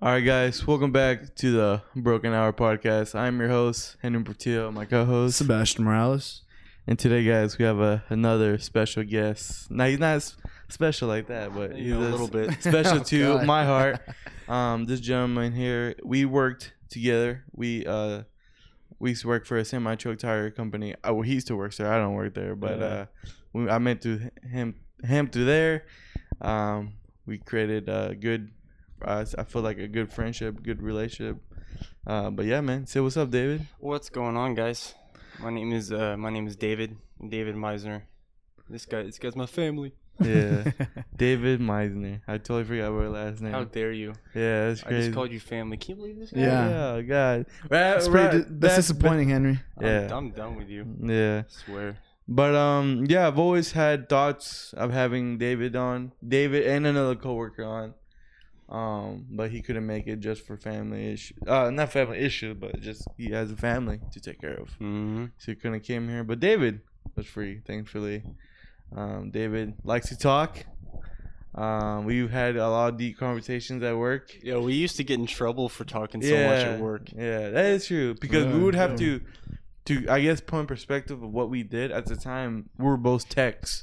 All right, guys, welcome back to the Broken Hour podcast. I'm your host, Henry Portillo, my co-host, Sebastian Morales. and today, guys, we have a, another special guest. Now he's not special like that, but he's a little bit. special Oh, to God. my heart. Um, this gentleman here, we worked together. We uh, we used to work for a semi truck tire company. Oh, well, he used to work there. I don't work there, but Yeah. uh, we, I met through him him through there. Um, we created a good. Uh, I feel like a good friendship, good relationship. Uh, but yeah, man. Say what's up, David. What's going on, guys? My name is uh, my name is David. David Meisner. This guy, this guy's my family. Yeah, David Meisner. I totally forgot our last name. How dare you? yeah, that's crazy. I crazy. just called you family. Can you believe this guy? Yeah. Yeah, God. Right, That's pretty. right, di- that's disappointing, Henry. I'm, Yeah. I'm done with you. Yeah. I swear. But um, yeah, I've always had thoughts of having David on, David and another coworker on. Um, but he couldn't make it just for family issue. Uh, not family issue, but just he has a family to take care of, hmm so he couldn't came here. But David was free, thankfully. Um, David likes to talk. Um, we've had a lot of deep conversations at work. Yeah, we used to get in trouble for talking so much at work. Yeah, that is true because we would have yeah. to, to I guess put in perspective of what we did at the time. We were both techs,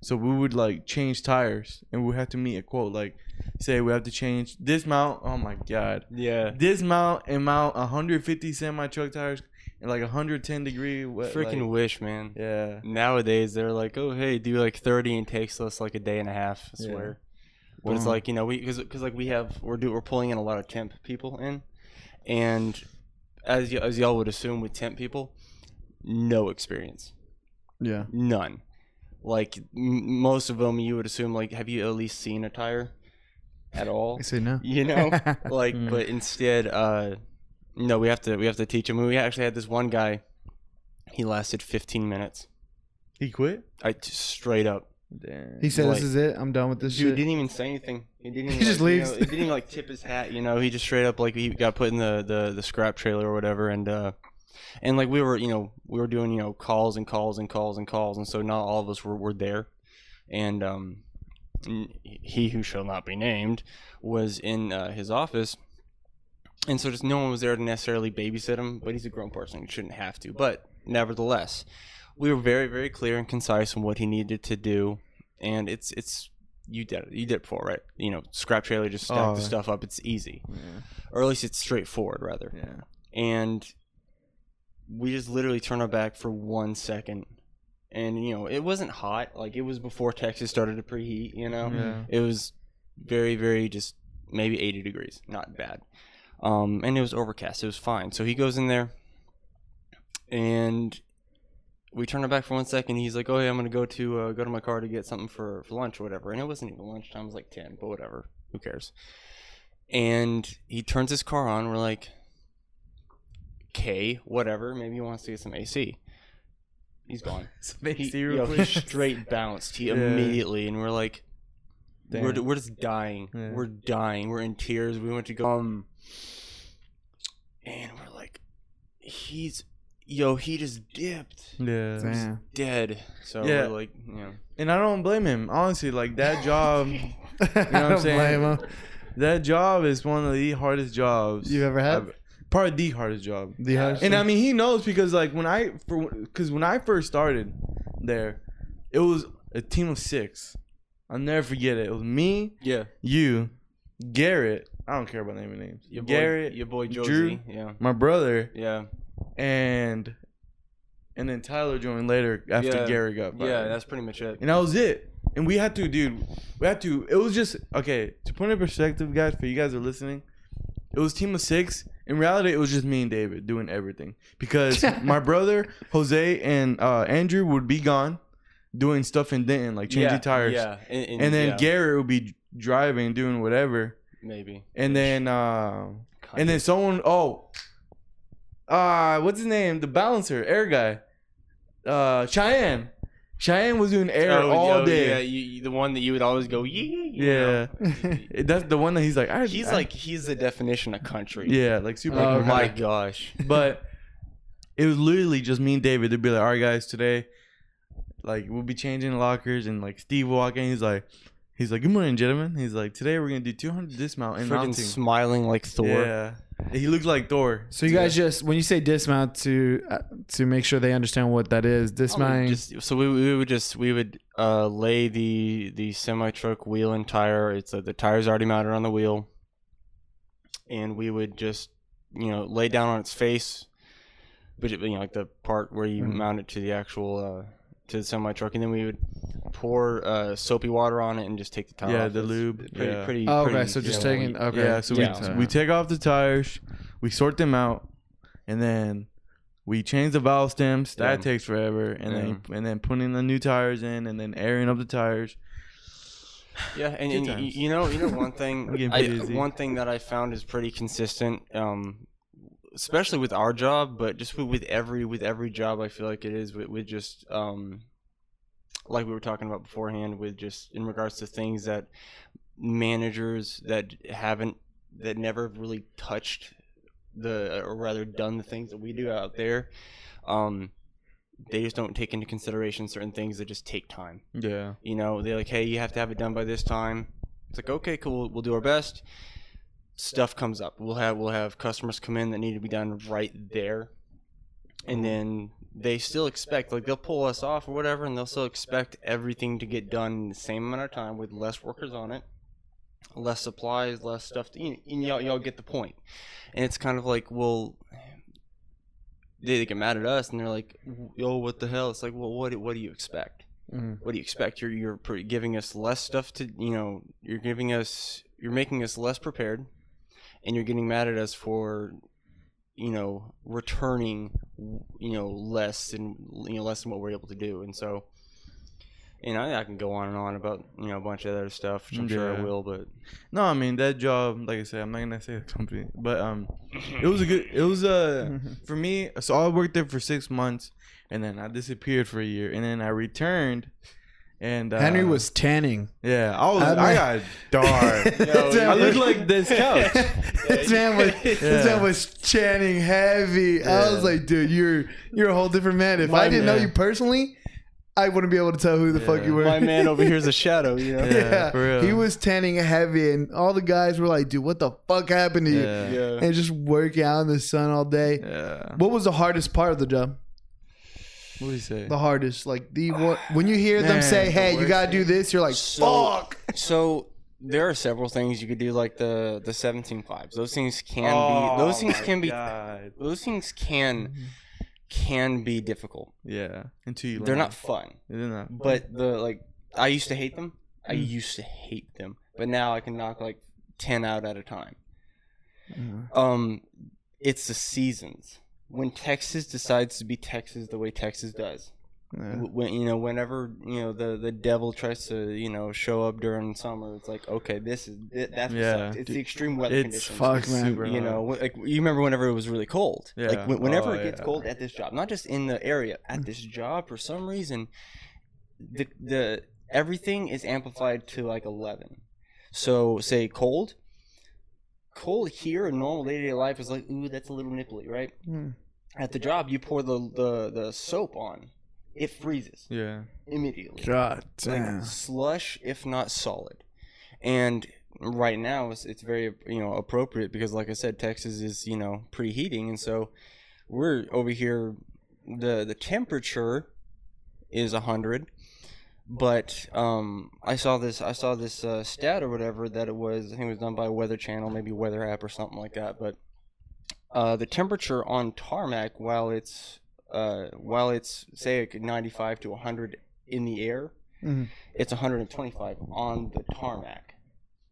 so we would like change tires, and we have to meet a quote like, say we have to change this mount. Oh my god, Yeah. this mount and mount 150 semi truck tires and like 110 degree. What, Freaking like, wish, man. yeah. Nowadays they're like, oh hey, do like 30 and takes us like a day and a half. I Yeah. swear. But it's like you know we because because like we have we're do we're pulling in a lot of temp people in, and as y- as y'all would assume with temp people, no experience, Yeah. none. Like m- most of them, you would assume like have you at least seen a tire, at all? I say no. You know, like Mhm. but instead, uh, no, we have to we have to teach them. We actually had this one guy, he lasted 15 minutes. He quit. I just straight up. Damn. He said, Like- "This is it. I'm done with this Dude shit." didn't even say anything. He didn't. Even, He just like, you leaves. know, he didn't even like tip his hat. You know, he just straight up like he got put in the the, the scrap trailer or whatever, and uh, and like we were, you know, we were doing you know calls and calls and calls and calls, and so not all of us were, were there, and um, he who shall not be named was in uh, his office. And so just no one was there to necessarily babysit him, but he's a grown person. He shouldn't have to. But nevertheless, we were very, very clear and concise on what he needed to do. And it's it's you did it. You did it before, right? You know, scrap trailer, just stack Oh. the stuff up. It's easy, Yeah. or at least it's straightforward, rather. yeah. And we just literally turned our back for one second, and you know, it wasn't hot. Like it was before Texas started to preheat. You know, Yeah. it was very, very just maybe 80 degrees, not bad. Um, and it was overcast. It was fine. So he goes in there, and we turn it back for one second. He's like, "Oh yeah, I'm gonna go to uh, go to my car to get something for, for lunch or whatever." And it wasn't even lunchtime; it was like ten, but whatever. Who cares? And he turns his car on. We're like, "Okay, whatever. Maybe he wants to get some AC." He's gone. He, Space real yo, he straight bounced. He Yeah. immediately, and we're like, we're, we're just dying. Yeah. We're dying. We're in tears. We went to go, um, and we're like, he's, yo, he just dipped, Yeah. Damn. dead. So Yeah. we're like, you know, And I don't blame him. Honestly, like that job. you know what I'm saying? That job is one of the hardest jobs you've ever had? I've- Probably the hardest job. The hardest And? I mean, he knows because like when I for because when I first started there, it was a team of six. I'll never forget it. It was me, yeah, you, Garrett. I don't care about naming names. your boy, Garrett, your boy Drew. Yeah, my brother, yeah, and and then Tyler joined later after Yeah. Garrett got fired. yeah. That's pretty much it. And that was it. And we had to, dude. We had to. It was just okay. To put in perspective, guys, for you guys who are listening, it was team of six. In reality, it was just me and David doing everything because my brother Jose and uh, Andrew would be gone, doing stuff in Denton, like changing yeah, tires. yeah, and, And then yeah, Garrett would be driving, doing whatever. maybe, And then, uh, and then someone. Oh, uh, what's his name? The balancer, air guy. Uh, Cheyenne. Cheyenne was doing air Oh, all yo, day. Yeah, you, you- the one that you would always go, yeah, you know? Yeah, that's the one that he's like. I, He's I- like he's the definition of country. yeah, like super. Oh, Oh okay. my gosh. But it was literally just me and David. They'd be like, "All right, guys, today, like we'll be changing lockers," and like Steve walking, he's like, He's like, "Good morning, gentlemen." He's like, "Today we're gonna do 200 dismount and Freaking mounting." smiling like Thor. Yeah, he looked like Thor. So you guys just when you say dismount to uh, to make sure they understand what that is, dismount. Just, so we, we would just we would uh, lay the the semi truck wheel and tire. It's uh, the tire's already mounted on the wheel, and we would just you know lay down on its face, but it- you know like the part where you Mhm. mount it to the actual uh, to the semi truck, and then we would pour uh, soapy water on it and just take the tire. Yeah, off. the It's lube, Pretty, yeah. pretty, oh, okay, pretty so just simple. taking okay. Yeah, so Yeah. we we take off the tires, we sort them out, and then we change the valve stems. That Yeah. takes forever, and then and then putting the new tires in, and then airing up the tires. Yeah, and, Good and y- times. you know, you know, one thing, Getting I, busy. one thing that I found is pretty consistent, um, especially with our job, but just with, with every with every job, I feel like it is with, with just um, like we were talking about beforehand, with just in regards to things that managers that haven't that never really touched the or rather done the things that we do out there, um, they just don't take into consideration certain things that just take time. Yeah, You know, they're like, hey, you have to have it done by this time. It's like, okay, cool, we'll do our best. Stuff comes up. We'll have we'll have customers come in that need to be done right there, and then they still expect like they'll pull us off or whatever, and they'll still expect everything to get done in the same amount of time with less workers on it, less supplies, less stuff. To, you, you y'all, y'all get the point. And it's kind of like, well, they, they get mad at us, and they're like, "Yo, what the hell?" It's like, well, what do- what do you expect? Mhm. what do you expect? You're you're giving us less stuff to you know. You're giving us you're making us less prepared, and you're getting mad at us for you know returning you know less than you know less than what we're able to do. And so, you know, I, I can go on and on about you know a bunch of other stuff, which I'm sure I will. But no, I mean that job. Like I said, I'm not gonna say the company, but um, it was a good. It was a for me. So I worked there for six months, and then I disappeared for a year, and then I returned. And uh, Henry was tanning. yeah, I was I I, mean- got dark. This man I look like this couch. this man was this man was chanting heavy. I was like, dude, you're you're a whole different man. If My I didn't know you personally, I wouldn't be able to tell who the fuck you were. my man over here is a shadow. You know. Yeah, yeah, for real. he was tanning heavy, and all the guys were like, dude, what the fuck happened to you? Yeah. Yeah. And just working out in the sun all day. Yeah. What was the hardest part of the job? What did he say? The hardest, like the one when you hear them Man, say, the "Hey, you worst gotta do thing- this," you're like, So- "Fuck." So there are several things you could do, like the the seventeen fives. Those things can Oh be. Those things can be. God. Those things can mm-hmm. can be difficult. Yeah. Until you They're learn. not fun. They're not. But the like, I used to hate them. I mm. used to hate them, but now I can knock like ten out at a time. Mm-hmm. Um, it's the seasons when Texas decides to be Texas the way Texas does. Yeah. When you know, whenever you know the the devil tries to you know show up during summer, it's like okay, this is thi- that's what Yeah, sucks. It's dude, the extreme weather It's conditions. fuck, man. super you know, wh- like you remember whenever it was really cold. Like Yeah. wh- whenever Oh, it gets yeah. cold at this job, not just in the area, at this job for some reason, the the everything is amplified to like eleven. So say cold. Cold here in normal day to day life is like, ooh, that's a little nipply, right? Hmm. At the job, you pour the the, the soap on, it freezes Yeah. immediately God like damn. slush if not solid and right now it's, it's very you know appropriate because like i said texas is you know preheating and so we're over here the the temperature is 100 but um i saw this i saw this uh, stat or whatever that it was i think it was done by weather channel maybe weather app or something like that but uh the temperature on tarmac while it's uh while it's say like 95 to 100 in the air Mhm. it's 125 on the tarmac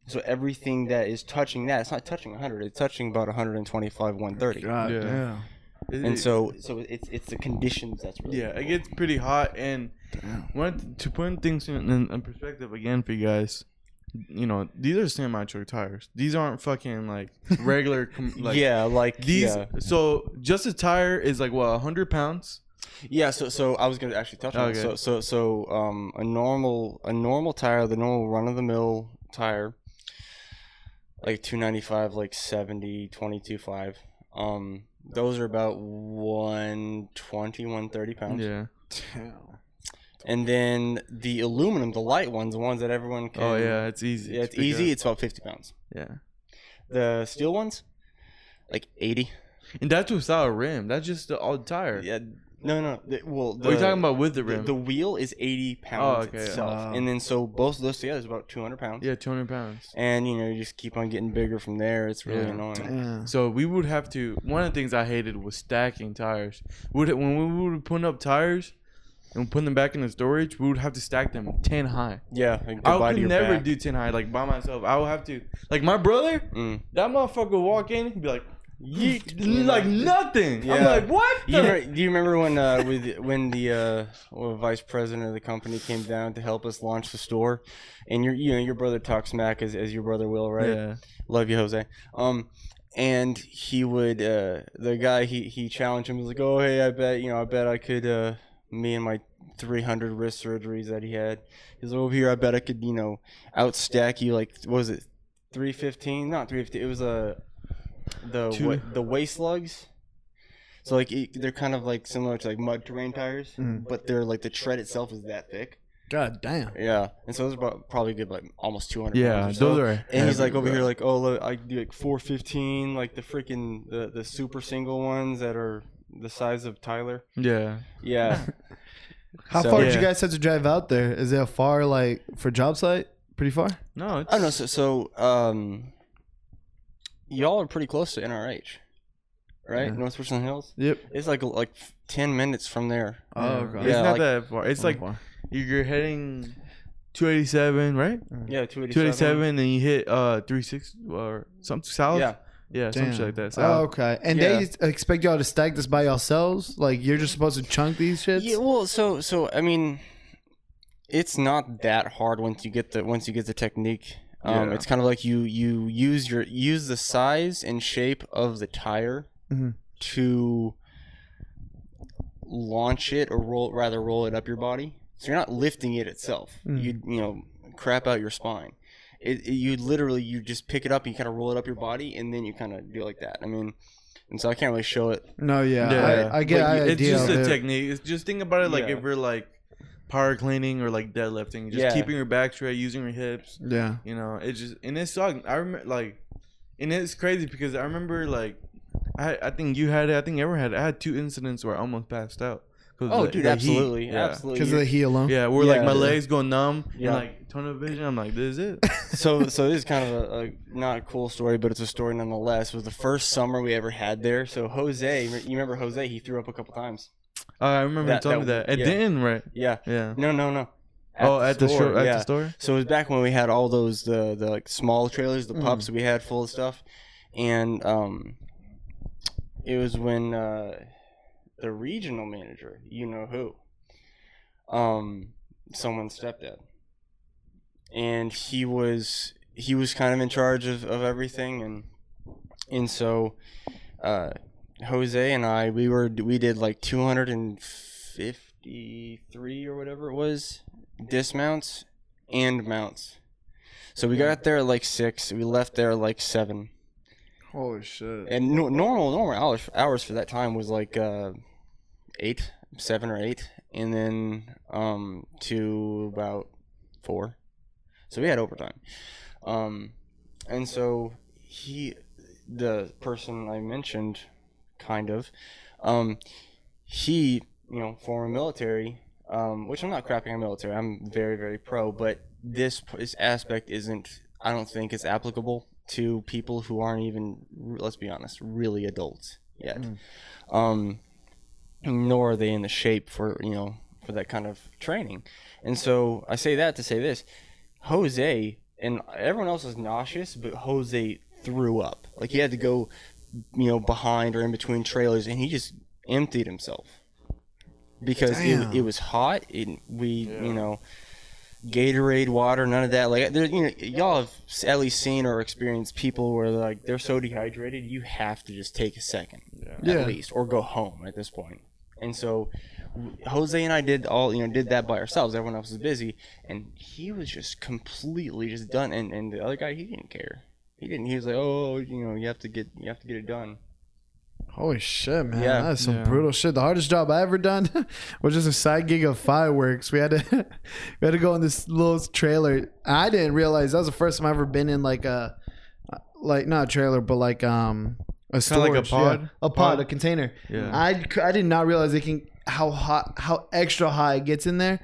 so everything that is touching that it's not touching 100 it's touching about 125 130 God Yeah. damn. It- and so so it's it's the conditions that's really yeah, it gets pretty hot, and Damn. to put things in, in, in perspective again for you guys. You know, these are semi truck tires. These aren't fucking like regular. com- like, yeah like These. yeah. So just a tire is like what hundred pounds. Yeah, so so I was gonna actually touch on Okay. So so so um a normal a normal tire, the normal run of the mill tire, like two ninety five, like 70, 22 five. Um, those are about 120, 130 pounds. Yeah. And then the aluminum, the light ones, the ones that everyone oh, can. Oh yeah, it's easy. yeah, it's to easy. up. It's about fifty pounds. Yeah, The steel ones, like eighty. and that's without a rim. That's just the old tire. Yeah, no, no. The, well, the, what are you talking about with the The, rim? the wheel is eighty pounds oh, okay. itself, Wow. and then so both of those together is about two hundred pounds. yeah, two hundred pounds. And you know, you just keep on getting bigger from there. It's really Yeah. annoying. Yeah. So we would have to. One of the things I hated was stacking tires. Would when we would put up tires and put them back in the storage, we would have to stack them ten high. Yeah, I could never back. do ten high like by myself. I would have to like my brother. Mm. That motherfucker would walk in, he'd be like, Yeet. like nothing. I'm like, what? You remember, do you remember when uh, with, when the uh, well, vice president of the company came down to help us launch the store, and your you know your brother talks smack as, as your brother will, right? Yeah. Love you, Jose. Um, and he would uh, the guy he he challenged him. He was like, oh hey, I bet you know I bet I could uh, me and my 300 wrist surgeries that he had. He's over here. I bet I could you know outstack you like what was it 315? Not 315. It was a the Two- wa- the waist lugs. So like it, they're kind of like similar to like mud terrain tires, Mhm. but they're like the tread itself is that thick. God damn. Yeah, and so those are about, probably good, like almost 200. Yeah, pounds or so. those are. And he's like over bro. here, like, oh, look, I do like 415, like the freaking the the super single ones that are the size of Tyler. Yeah. Yeah, How So- far did you Yeah. guys have to drive out there? Is it a far, like for job site? Pretty far. No, it's, I don't know. So, so um, y'all are pretty close to NRH, right? Yeah. North Richland Hills. Yep. It's like like 10 minutes from there. Oh, yeah. It's Yeah, not like- that far. It's like far. you're heading 287, right? Yeah, 287. 287, and you hit uh 36 or something south. Yeah. Yeah, some shit like that. Oh, okay. And Yeah. they expect y'all to stack this by yourselves? Like you're just supposed to chunk these shits? Yeah, well, so so I mean, it's not that hard once you get the once you get the technique. Um, Yeah. It's kind of like you you use your use the size and shape of the tire Mhm. to launch it or roll rather roll it up your body. So you're not lifting it itself. Mm. You you know crap out your spine. It, it- you literally you just pick it up and you kind of roll it up your body and then you kind of do it like that. I mean, and so I can't really show it. No, yeah. Yeah. I, I get Like, it's idea just a it. technique. It's just think about it like Yeah. if we're like power cleaning or like deadlifting, just Yeah. keeping your back straight, using your hips. Yeah. You know, it just and it's sucked. I remember like, and it's crazy because I remember like, I I think you had it. I think everyone had. It. I had two incidents where I almost passed out. 'Cause Oh, the- dude, the heat. absolutely, Yeah. absolutely. Because of the heel alone. Yeah, where like Yeah. my legs go numb Yeah. and like tunnel vision. I'm like, this is it. so so this is kind of a, a not a cool story, but it's a story nonetheless. It was the first summer we ever had there. So Jose, you remember Jose? He threw up a couple times. Uh, I remember That- you told me that- that. It yeah. didn't, right? Yeah. Yeah. No, no, no. oh, at the store. At yeah. the store. So it was back when we had all those the the like small trailers, the pups we had full of stuff, and um, it was when uh, the regional manager, you know who, um, someone's stepdad, and he was he was kind of in charge of, of everything, and and so uh, Jose and I we were we did like two hundred and fifty three or whatever it was dismounts and mounts. So we got there at like six. We left there at like seven. Holy shit. And no, normal normal hours hours for that time was like uh, eight, seven or eight, and then um to about four. So we had overtime. Um, and so he, the person I mentioned, kind of, um, he you know former military. Um, which I'm not crapping on military. I'm very very pro, but this this aspect isn't. I don't think it's applicable to people who aren't even. Let's be honest, really adults yet. Mm. Um, nor are they in the shape for you know for that kind of training. And so I say that to say this: Jose and everyone else was nauseous, but Jose threw up. Like he had to go, you know, behind or in between trailers, and he just emptied himself because it, it was hot. It, we, you know, Gatorade, water, none of that. Like, there, you know, y'all have at least seen or experienced people where like they're so dehydrated, you have to just take a second, Yeah. at least, or go home at this point. And so, Jose and I did all, you know, did that by ourselves. Everyone else was busy, and he was just completely just done. And and the other guy, he didn't care. He didn't. He was like, oh, you know, you have to get, you have to get it done. Holy shit, man! Yeah. that's some Yeah. brutal shit. The hardest job I ever done was just a side gig of fireworks. We had to we had to go in this little trailer. I didn't realize that was the first time I ever been in like a like not a trailer, but like um a Kinda like a storage, pod? yeah. a pod, Pod? a container. Yeah. I I did not realize it can how hot how extra high it gets in there.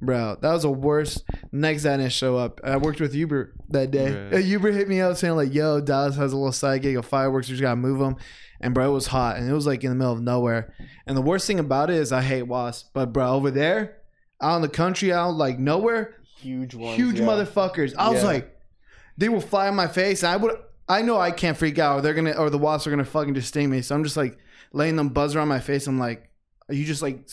Bro, that was the worst. Next day I didn't show up. I worked with Uber that day. Right. Uber hit me up saying like, "Yo, Dallas has a little side gig of fireworks. We just gotta move them." And bro, it was hot, and it was like in the middle of nowhere. And the worst thing about it is I hate wasps, but bro, over there, out in the country, out like nowhere, Huge ones. huge yeah. motherfuckers. I was like, they will fly in my face. And I would, I know I can't freak out, or they're gonna, or the wasps are gonna fucking just sting me. So I'm just like letting them buzz around my face. I'm like, are you just like,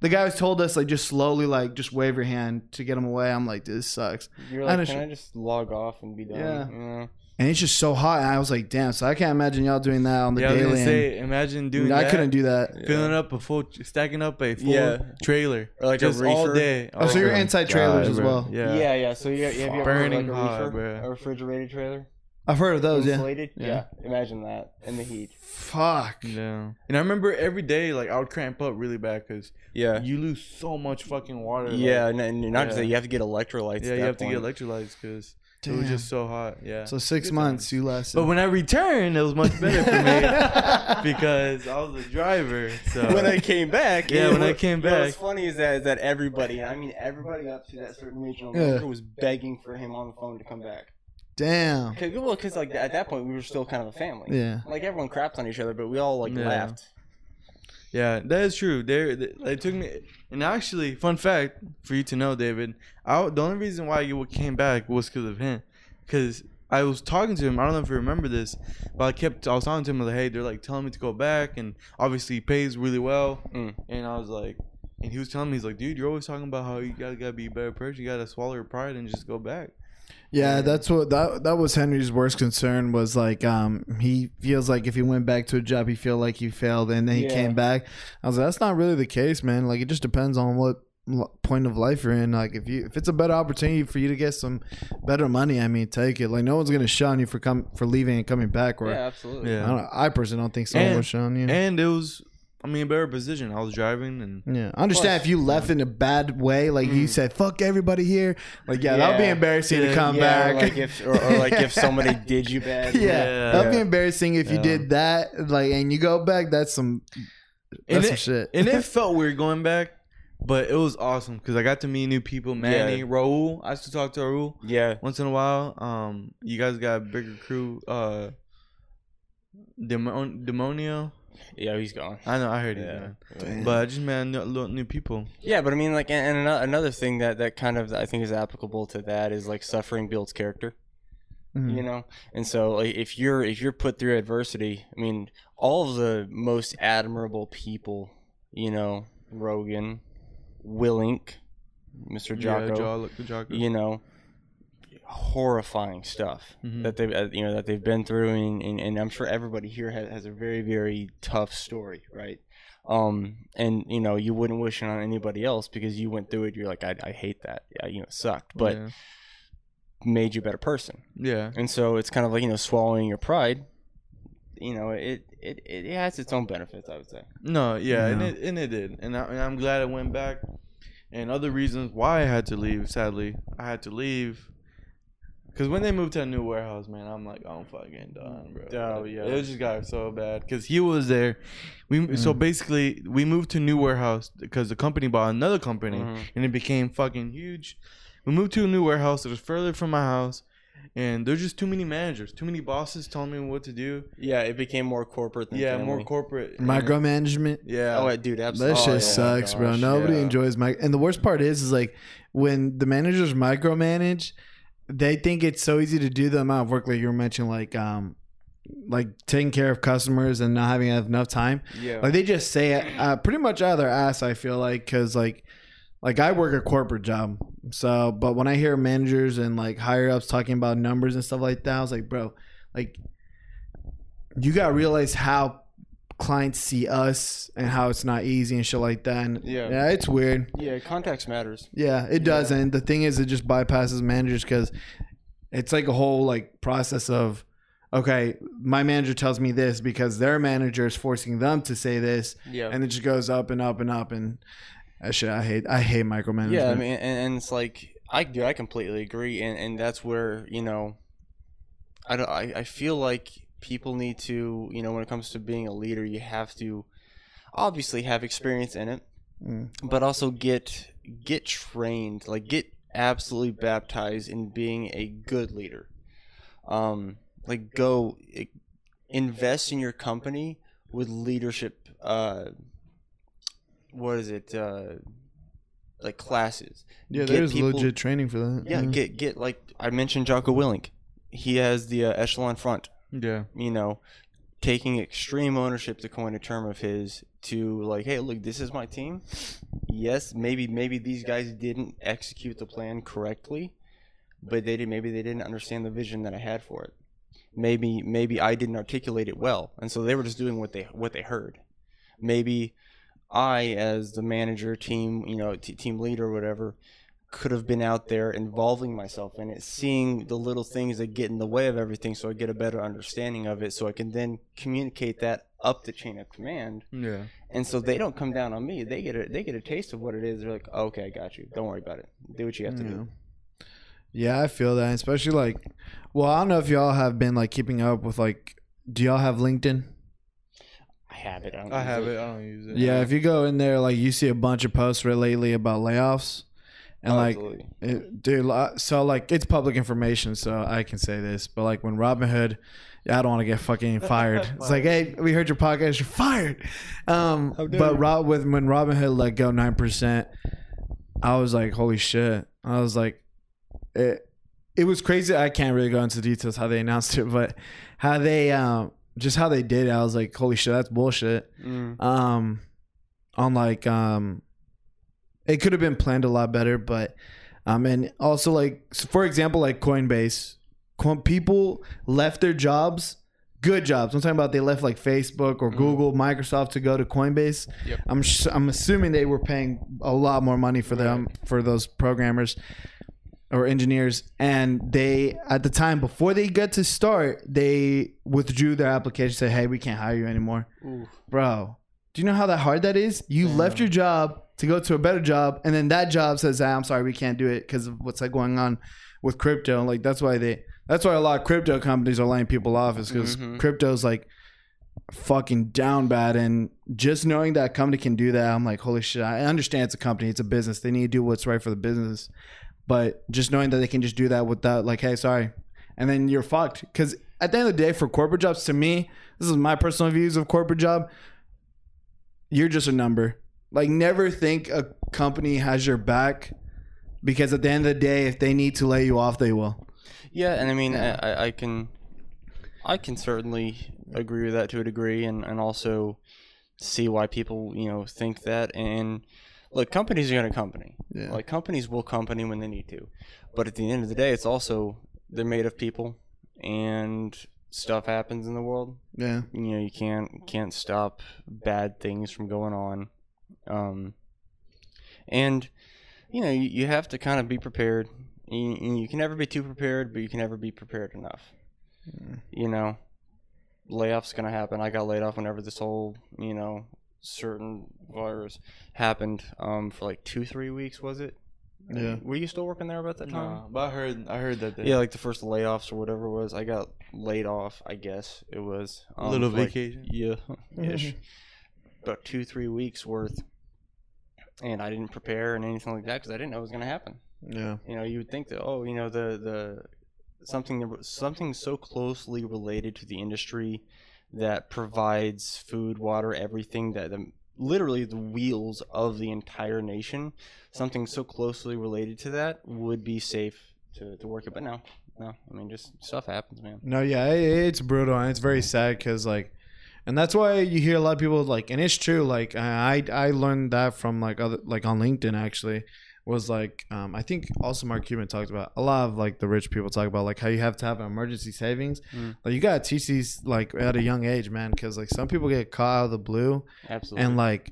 the guy was told us like just slowly like just wave your hand to get them away. I'm like, this sucks. You're like, don't can sh- I just log off and be done? Yeah. You know? And it's just so hot. And I was like, damn. So I can't imagine y'all doing that on the Yeah, I was daily. gonna say, imagine doing I that. couldn't do that. Filling up a full, stacking up a full Yeah. trailer, Or like a just all day. Oh, so you're my inside trailers God, as well. Yeah, Yeah, yeah. So you have you ever Burning hot, like a reefer, bruh. a refrigerated trailer, I've heard of those. Insulated. Yeah. Yeah. Imagine that in the heat. Fuck. Yeah. And I remember every day, like I would cramp up really bad because Yeah. you lose so much fucking water. like- Yeah, and, and not just that, you have to get electrolytes. yeah, at you that have to get electrolytes because it was just so hot. Yeah. So six Good months times. you lasted. but when I returned, it was much better for me because I was a driver. So when I came back, Yeah, it- when I what- came What's funny is that is that everybody, I mean everybody up to that certain regional yeah. was begging for him on the phone to come back. Damn. Cause, well, because like at that point we were still kind of a family. Yeah. Like everyone crapped on each other, but we all like Yeah. laughed. Yeah, that is true. They they took me, and actually, fun fact for you to know, David. I, the only reason why you came back was because of him, because I was talking to him. I don't know if you remember this, but I kept I was talking to him like, hey, they're like telling me to go back, and obviously he pays really well, Mm. and I was like, and he was telling me he's like, dude, you're always talking about how you gotta gotta be a better person, you gotta swallow your pride and just go back. Yeah, that's what that that was Henry's worst concern was like um he feels like if he went back to a job he feel like he failed and then he Yeah. came back. I was like that's not really the case, man. Like it just depends on what point of life you're in. Like if you if it's a better opportunity for you to get some better money, I mean take it. Like no one's gonna shun you for come for leaving and coming back. Or Yeah, absolutely. Yeah. I don't. I personally don't think someone And- would shun you. And it was, I mean, a better position. I was driving, and yeah, I understand Plus- if you left in a bad way, like you Mm. said, "Fuck everybody here." Like, yeah, that would be Yeah. embarrassing Yeah, to come yeah, back. Or like if or, or like if somebody did you bad. yeah, Yeah. that'd be embarrassing if you Yeah. did that. Like, and you go back. That's some. That's And some it- shit. and it felt weird going back, but it was awesome because I got to meet new people. Manny, Yeah. Raul. I used to talk to Raul Yeah. once in a while. Um, you guys got a bigger crew. Uh, Demon- Demonio. Yeah, he's gone. I know. I heard Yeah. it, man. But I just met new, little new people. Yeah, but I mean, like, and, and another thing that that kind of I think is applicable to that is like suffering builds character. Mhm. You know, and so like, if you're if you're put through adversity, I mean, all of the most admirable people, you know, Rogan, Willink, Mr. Jocko, Yeah, Jocko. Jocko. you know, horrifying stuff Mhm. that they've uh, you know that they've been through, and, and, and I'm sure everybody here has, has a very very tough story, right? Um, and you know you wouldn't wish it on anybody else because you went through it. You're like, I, I hate that. Yeah, you know, it sucked, but yeah. made you a better person. yeah. And so it's kind of like you know swallowing your pride. You know, it it, it has its own benefits. I would say. No, yeah, and it and it did, and, I, and I'm glad I went back. And other reasons why I had to leave. Sadly, I had to leave because when they moved to a new warehouse, man, I'm like, I'm fucking done, bro. Oh, yeah. it just got so bad because he was there. We so Mm. basically we moved to a new warehouse because the company bought another company, Mhm. and it became fucking huge. We moved to a new warehouse that was further from my house, and there's just too many managers, too many bosses telling me what to do. Yeah, it became more corporate. Than Yeah, family. more corporate. and- Micromanagement. Yeah. Oh, dude, absolutely. That oh, shit yeah. sucks, bro. Nobody yeah. enjoys my. And the worst part is, is like when the managers micromanage, they think it's so easy to do the amount of work, like you were mentioning, like um, like taking care of customers and not having enough time. Yeah. Like they just say it uh, pretty much out of their ass. I feel like because like like I work a corporate job, so but when I hear managers and like higher ups talking about numbers and stuff like that, I was like, bro, like you gotta realize how clients see us and how it's not easy and shit like that. And Yeah. yeah, it's weird. yeah, context matters. Yeah, it does. And the thing is, it just bypasses managers because it's like a whole like process of okay, my manager tells me this because their manager is forcing them to say this, Yeah. and it just goes up and up and up. And that shit, I hate. I hate micromanagement. Yeah, I mean, and, and it's like I do. I completely agree, and and that's where you know, I don't. I, I feel like people need to, you know, when it comes to being a leader, you have to obviously have experience in it, Mm. but also get get trained, like get absolutely baptized in being a good leader. Um, like go eh, invest in your company with leadership. Uh, what is it? Uh, like classes. yeah, get there's people- legit training for that. Yeah, get get like I mentioned Jocko Willink. He has the uh, echelon front. Yeah. You know, taking extreme ownership to coin a term of his to like, hey, look, this is my team. Yes, maybe maybe these guys didn't execute the plan correctly, but they did. Maybe they didn't understand the vision that I had for it. Maybe maybe I didn't articulate it well, and so they were just doing what they what they heard. Maybe I, as the manager, team you know t- team leader, or whatever, could have been out there involving myself in it, seeing the little things that get in the way of everything, so I get a better understanding of it, so I can then communicate that up the chain of command, Yeah. and so they don't come down on me. They get a they get a taste of what it is. They're like, oh, okay, I got you. Don't worry about it. Do what you have to Yeah. do. Yeah, I feel that, especially like, well, I don't know if y'all have been like keeping up with like, do y'all have LinkedIn? I have it. I, don't I use have it. I don't use it. Yeah, if you go in there, like you see a bunch of posts re- lately about layoffs, and Oh, like, it, dude, so like it's public information, so I can say this, but like when Robinhood, yeah, I don't want to get fucking fired. it's like, hey, we heard your podcast, you're fired. Um, but. Rob, with when Robinhood let go nine percent, I was like, holy shit! I was like, it. It was crazy. I can't really go into details how they announced it, but how they um just how they did it, I was like, holy shit, that's bullshit Mm. um on like um it could have been planned a lot better but um and also like for example like coinbase people left their jobs good jobs i'm talking about they left like facebook or Mhm. google microsoft to go to coinbase Yep. i'm sh- i'm assuming they were paying a lot more money for them for those programmers or engineers and they at the time before they get to start they withdrew their application said hey we can't hire you anymore Ooh. bro do you know how that hard that is you Yeah. left your job to go to a better job and then that job says ah, i'm sorry we can't do it because of what's like going on with crypto. Like that's why they that's why a lot of crypto companies are laying people off is because Mhm. crypto's like fucking down bad and just knowing that a company can do that i'm like holy shit i understand it's a company it's a business they need to do what's right for the business. But just knowing that they can just do that without like hey sorry and then you're fucked. Because at the end of the day for corporate jobs to me this is my personal views of corporate job you're just a number like never think a company has your back because at the end of the day if they need to lay you off they will Yeah, and I mean, Yeah. I, I, can, I can certainly agree with that to a degree, and and also see why people you know think that. And look, companies are going to company. Yeah. Like companies will company when they need to, but at the end of the day, it's also they're made of people, and stuff happens in the world. yeah You know, you can't can't stop bad things from going on, um, and you know you, you have to kind of be prepared. You, you can never be too prepared, but you can never be prepared enough. You know, layoffs gonna happen. I got laid off whenever this whole you know certain virus happened. Um, for like two three weeks was it? Yeah. Were you still working there about that time? Nah, but I heard I heard that they Yeah, like the first layoffs or whatever it was. I got laid off. I guess it was a little for, like, vacation. yeah, ish. About two, three weeks worth. And I didn't prepare and anything like that because I didn't know it was going to happen. yeah You know, you would think that, oh, you know, the, the, something, something so closely related to the industry that provides food, water, everything that, the, literally the wheels of the entire nation, something so closely related to that would be safe to, to work it. But no, no, I mean, just stuff happens, man. No, yeah, it, it's brutal and it's very sad because like, and that's why you hear a lot of people like, and it's true. Like I I learned that from like other like on LinkedIn actually was like um, I think also Mark Cuban talked about a lot of like the rich people talk about like how you have to have an emergency savings. Mm. Like you gotta teach these like at a young age, man, because like some people get caught out of the blue Absolutely. and like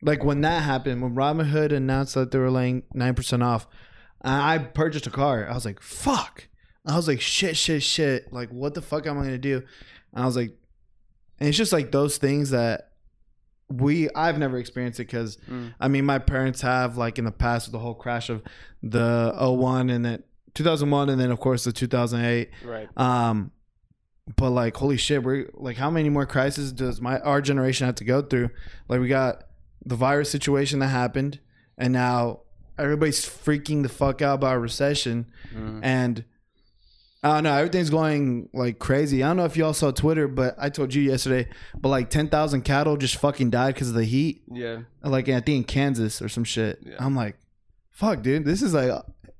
like when that happened when Robinhood announced that they were laying nine percent off, I I purchased a car. I was like, fuck. I was like, shit, shit, shit. Like, what the fuck am I gonna do? And I was like, and it's just like those things that we I've never experienced it because Mm. I mean my parents have like in the past with the whole crash of the 01 and then 2001 and then of course the 2008 Right. um but like holy shit we're like how many more crises does my our generation have to go through like we got the virus situation that happened and now everybody's freaking the fuck out about a recession Mm. and I don't know. Everything's going like crazy. I don't know if y'all saw Twitter, but I told you yesterday. But like ten thousand cattle just fucking died because of the heat. Yeah. Like I think in Kansas or some shit. Yeah. I'm like, fuck, dude. This is like,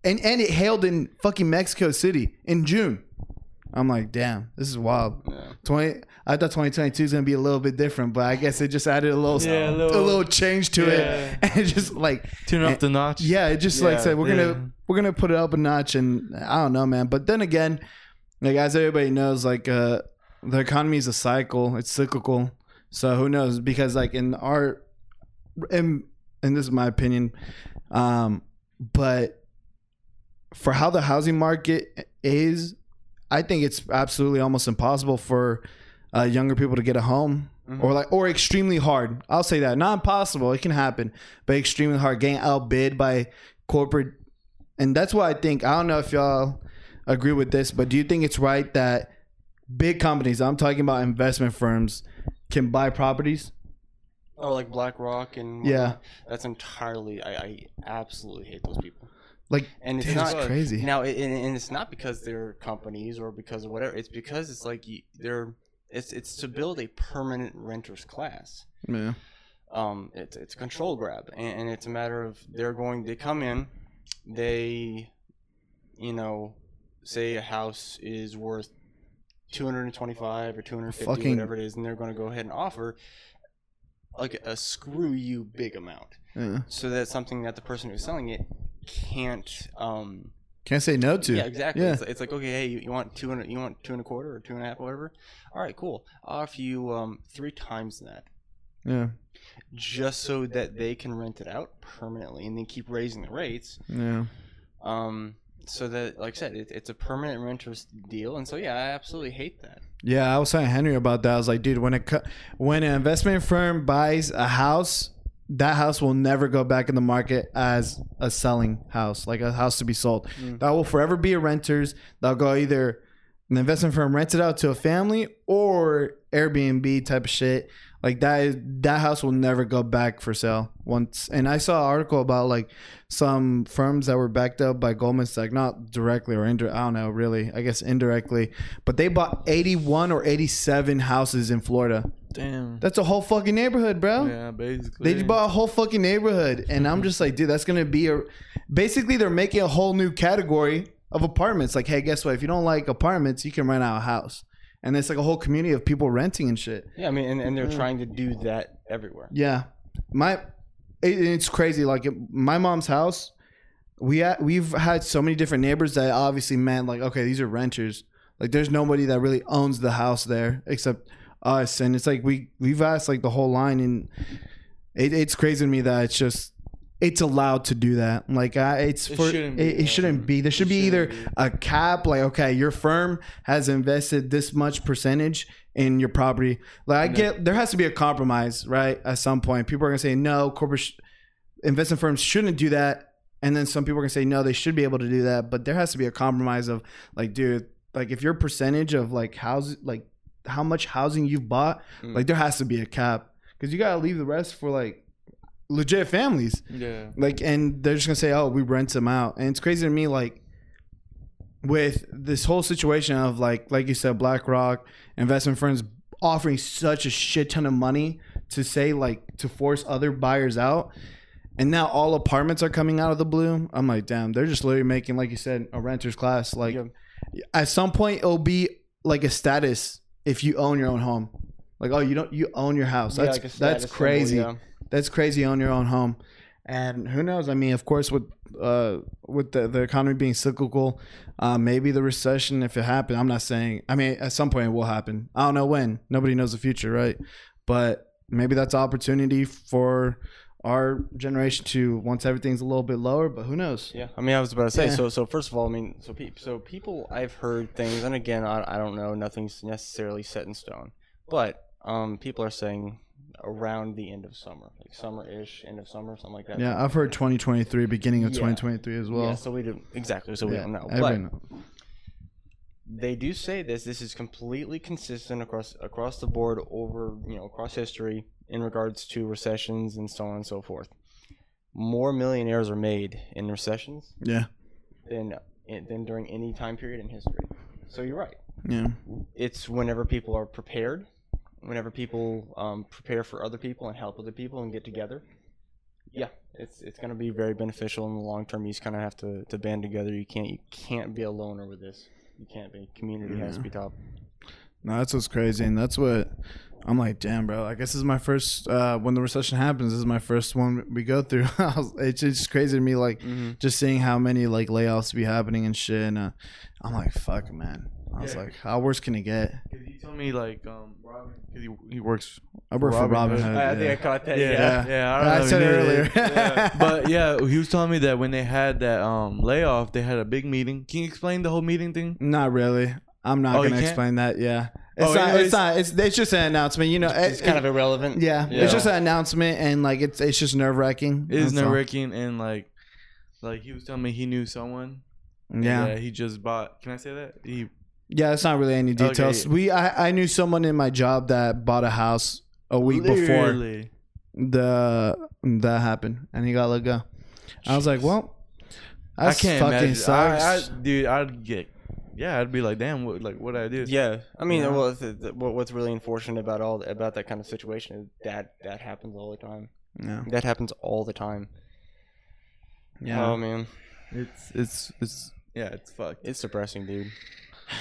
and and it hailed in fucking Mexico City in June. I'm like, damn, this is wild. Yeah. Twenty. I thought 2022 is gonna be a little bit different, but I guess it just added a little, Yeah, a a little- little, change to Yeah. it, and it just like Turn off the notch. yeah, it just like said we're yeah. gonna we're gonna put it up a notch, and I don't know, man. But then again, like as everybody knows, like uh, the economy is a cycle; it's cyclical. So who knows? Because like in our, and and this is my opinion, um, but for how the housing market is, I think it's absolutely almost impossible for uh, younger people to get a home Mhm. or like or extremely hard. I'll say that not impossible. It can happen, but extremely hard. Getting outbid by corporate, and that's why I think I don't know if y'all agree with this, but do you think it's right that big companies? I'm talking about investment firms can buy properties. Oh, like BlackRock and Yeah. whatnot. That's entirely. I, I absolutely hate those people. Like, And it's Dude, not it's crazy. Now, and, and it's not because they're companies or because of whatever. It's because it's like you, they're. It's it's to build a permanent renters class. yeah, Um, it's it's a control grab, and, and it's a matter of they're going. They come in, they, you know, say a house is worth two hundred and twenty-five or two hundred fifty, Fucking- whatever it is, and they're going to go ahead and offer like a screw you big amount, yeah. so that's something that the person who's selling it can't. Um, Can't say no to. yeah, exactly. Yeah. It's, it's like okay, hey, you, you want two and you want two and a quarter or two and a half, whatever. All right, cool. I'll offer you um three times that Yeah, just so that they can rent it out permanently and then keep raising the rates. yeah. Um, so that, like I said, it, it's a permanent renters deal, and so yeah, I absolutely hate that. Yeah, I was telling Henry about that. I was like, dude, when a when an investment firm buys a house, that house will never go back in the market as a selling house, like a house to be sold. Mm. That will forever be a renter's. That'll go either an investment firm rents it out to a family or Airbnb type of shit. Like that that house will never go back for sale once. And I saw an article about like some firms that were backed up by Goldman Sachs, not directly or indirectly. I don't know, really. I guess indirectly, but they bought eighty-one or eighty-seven houses in Florida. Damn. That's a whole fucking neighborhood, bro. Yeah, basically. They just bought a whole fucking neighborhood, and I'm just like, dude, that's gonna be a. Basically, they're making a whole new category of apartments. Like, hey, guess what? If you don't like apartments, you can rent out a house, and it's like a whole community of people renting and shit. Yeah, I mean, and, and they're Yeah. trying to do that everywhere. Yeah, my, it, it's crazy. Like it, my mom's house, we had, we've had so many different neighbors that obviously meant like, okay, these are renters. Like, there's nobody that really owns the house there except us, and it's like we we've asked like the whole line, and it, it's crazy to me that it's just it's allowed to do that. Like, I, it's It for shouldn't it, it shouldn't be. There should It be either shouldn't a cap, like okay, your firm has invested this much percentage in your property. Like I get, there has to be a compromise, right? At some point, people are gonna say no. Corporate sh- investment firms shouldn't do that, and then some people are gonna say no, they should be able to do that. But there has to be a compromise of like, dude, like if your percentage of like house, like how much housing you've bought, Mm. like there has to be a cap because you gotta leave the rest for like legit families Yeah. like and they're just gonna say oh we rent them out and it's crazy to me like with this whole situation of like like you said blackrock investment firms offering such a shit ton of money to say like to force other buyers out and now all apartments are coming out of the blue i'm like damn they're just literally making like you said a renters class like Yeah. at some point it'll be like a status if you own your own home. Like oh you don't you own your house. Yeah, that's like that's symbol, crazy. yeah. that's crazy on your own home. And who knows? I mean of course with uh with the, the economy being cyclical uh maybe the recession if it happened i'm not saying i mean at some point it will happen. I don't know when. Nobody knows the future right? But maybe that's opportunity for our generation to once everything's a little bit lower, but who knows? Yeah, I mean, I was about to say. Yeah. So, so first of all, I mean, so so people, I've heard things, and again, I, I don't know, nothing's necessarily set in stone, but um, people are saying around the end of summer, like summer-ish, end of summer, something like that. Yeah, I've heard 2023, beginning of Yeah. 2023 as well. yeah. So we do exactly. So we Yeah, don't know, but they do say this. This is completely consistent across across the board over you know across history in regards to recessions and so on and so forth. More millionaires are made in recessions yeah, than than during any time period in history. So you're right. yeah, It's whenever people are prepared, whenever people um, prepare for other people and help other people and get together. Yeah, it's it's gonna be very beneficial in the long term. You just kind of have to, to band together. You can't you can't be a loner with this. You can't be. Community has to be top. No, that's what's crazy, and that's what I'm like. Damn, bro. I guess this is my first. Uh, when the recession happens, this is my first one we go through. Was- it's just crazy to me, like Mm-hmm. just seeing how many like layoffs be happening and shit. And uh, I'm like, fuck, man. I was Yeah. like, how worse can it get? Cause he told me like um Robin, cause he, he works. I work for Robin Robin Hood. Hood. I yeah. think I caught that. Yeah, Yeah. yeah. I, I, don't know said it earlier. that. but yeah, he was telling me that when they had that um layoff, they had a big meeting. Can you explain the whole meeting thing? Not really. I'm not Oh, gonna explain that. Yeah, it's Oh, not. It's not. It's it's just an announcement. You know, It's it- kind of irrelevant. yeah, Yeah. It's just an announcement, and like it's it's just nerve wracking. It is nerve wracking and like, like he was telling me he knew someone. Yeah. he just bought. Can I say that? He Yeah, it's not really any details. Okay. We I, I knew someone in my job that bought a house a week before the that happened, and he got let go. I was like, well, I can't fucking imagine. I, I, dude, I'd get. Yeah, I'd be like, damn, what like what I do? Yeah, I mean, Yeah. well, th- th- what's really unfortunate about all about that kind of situation is that that happens all the time. yeah, That happens all the time. yeah. Oh man, it's it's it's yeah, it's fucked. it's depressing, dude.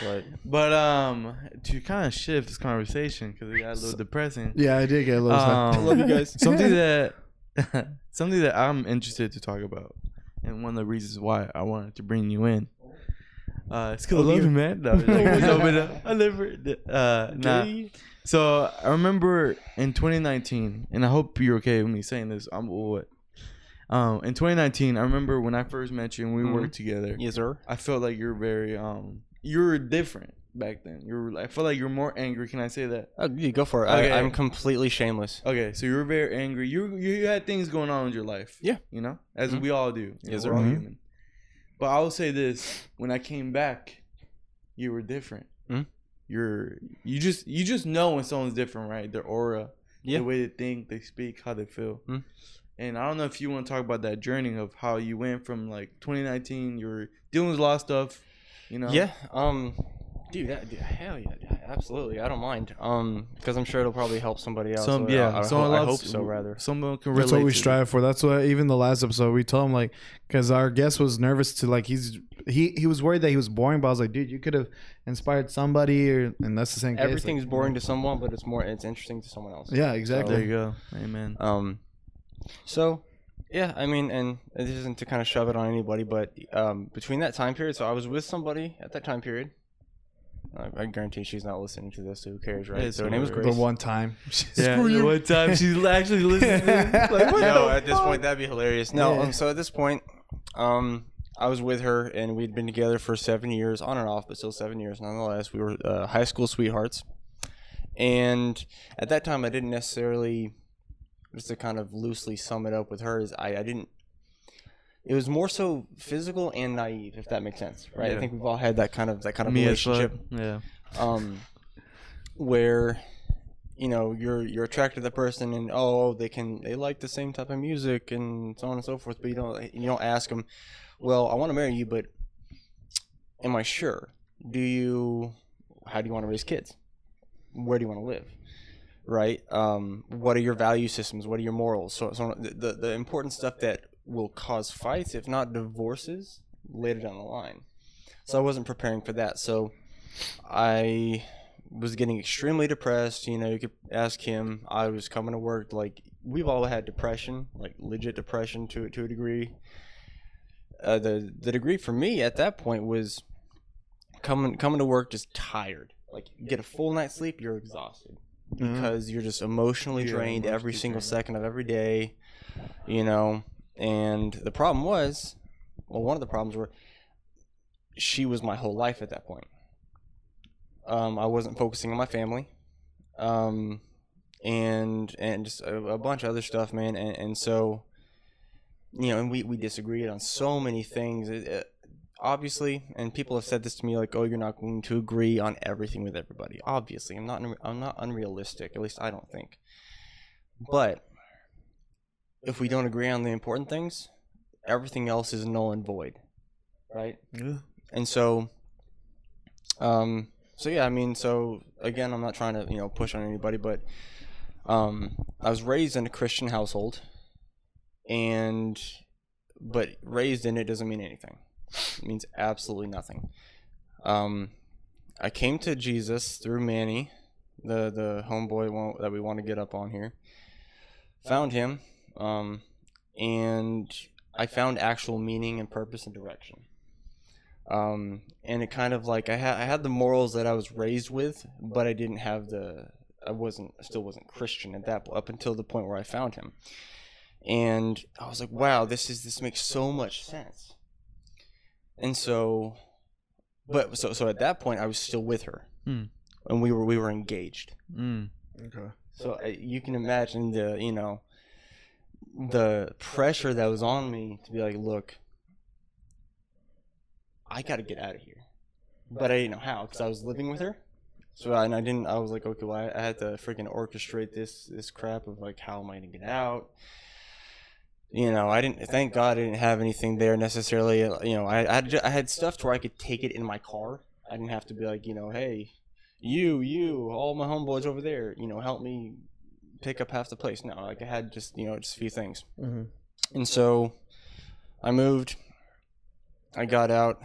But But um, to kind of shift this conversation because it got a little depressing. yeah, I did get a little. Um, Love you guys. something that something that I'm interested to talk about, and one of the reasons why I wanted to bring you in. Uh, it's because I love you, man. No, no, but, uh, I never. Uh, nah. So I remember in 2019, and I hope you're okay with me saying this. I'm what. Um, in 2019, I remember when I first met you and we Mhm. worked together. Yes, sir. I felt like you're very um, you were different back then. You were. I felt like you're more angry. Can I say that? Oh, you go for it. Okay. I, I'm completely shameless. Okay, so you were very angry. You you had things going on in your life. Yeah. you know, as Mhm. we all do. You Yes, know, we're sir. all Mhm. human. But I will say this: when I came back, you were different. Mhm. You're you just you just know when someone's different, right? Their aura, Yeah. the way they think, they speak, how they feel. Mhm. And I don't know if you want to talk about that journey of how you went from like 2019, you were dealing with a lot of stuff. You know. Yeah. Um, dude, that, dude, hell yeah, yeah, absolutely. I don't mind. Um, because I'm sure it'll probably help somebody else. Some yeah. I, I, someone ho- I hope so. Rather. Someone can relate. That's what we strive for. That's what even the last episode we told him like because our guest was nervous to like he's he he was worried that he was boring, but I was like, dude, you could have inspired somebody, or and that's the same. case. Everything's Like, boring to someone, but it's more it's interesting to someone else. Yeah, exactly. There you go. Amen. Um, so yeah, I mean, and this isn't to kind of shove it on anybody, but um, between that time period, so I was with somebody at that time period. I, I guarantee she's not listening to this, so who cares, right? Yeah, so her name was so- Grace. The one time. Yeah, Screw the you. one time she's actually listening. Like, no, at this point that'd be hilarious. No, Yeah. um, so at this point, um, I was with her and we'd been together for seven years, on and off, but still seven years nonetheless. We were uh, high school sweethearts, and at that time, I didn't necessarily, just to kind of loosely sum it up with her, is I, I didn't. It was more so physical and naive, if that makes sense, right? I think we've all had that kind of that kind of Me relationship. Yeah. um, where you know you're you're attracted to the person and oh they can they like the same type of music and so on and so forth but you don't you don't ask them well i want to marry you but am i sure? Do you how do you want to raise kids? Where do you want to live? Right? Um, what are your value systems? What are your morals? So, so the, the important stuff that will cause fights if not divorces later down the line so i wasn't preparing for that so I was getting extremely depressed. You know, you could ask him. I was coming to work like we've all had depression, like legit depression to to a degree. Uh, the the degree for me at that point was coming coming to work just tired. Like get a full night's sleep, you're exhausted. Mhm. because you're just emotionally Yeah, drained every emotionally single drained. second of every day, you know. And the problem was, well, one of the problems were she was my whole life at that point. Um, I wasn't focusing on my family, um, and and just a, a bunch of other stuff, man. And, and so, you know, and we we disagreed on so many things. It, it, obviously, and people have said this to me, like, "Oh, you're not going to agree on everything with everybody." Obviously, I'm not. I'm not unrealistic. At least I don't think. But if we don't agree on the important things, everything else is null and void, right? Yeah. and so um so yeah i mean so again i'm not trying to you know push on anybody but um i was raised in a christian household and but raised in it doesn't mean anything it means absolutely nothing um i came to jesus through manny the the homeboy that we want to get up on here found him um and i found actual meaning and purpose and direction um, and it kind of like I had I had the morals that I was raised with, but I didn't have the I wasn't I still wasn't Christian at that up until the point where I found him, and I was like, wow, this is this makes so much sense, and so, but so so at that point I was still with her, Hmm. and we were we were engaged. Mm. Okay. So uh, you can imagine the you know the pressure that was on me to be like, look, I got to get out of here, but I didn't know how because I was living with her. So I, and I didn't. I was like, okay, well, I, I had to freaking orchestrate this this crap of like, how am I gonna get out? You know, I didn't. Thank God, I didn't have anything there necessarily. Uh, you know, I I had, I had stuff to where I could take it in my car. I didn't have to be like, you know, hey, you, you, all my homeboys over there, you know, help me pick up half the place. No, like I had just, you know, just a few things. Mhm. And so I moved. I got out.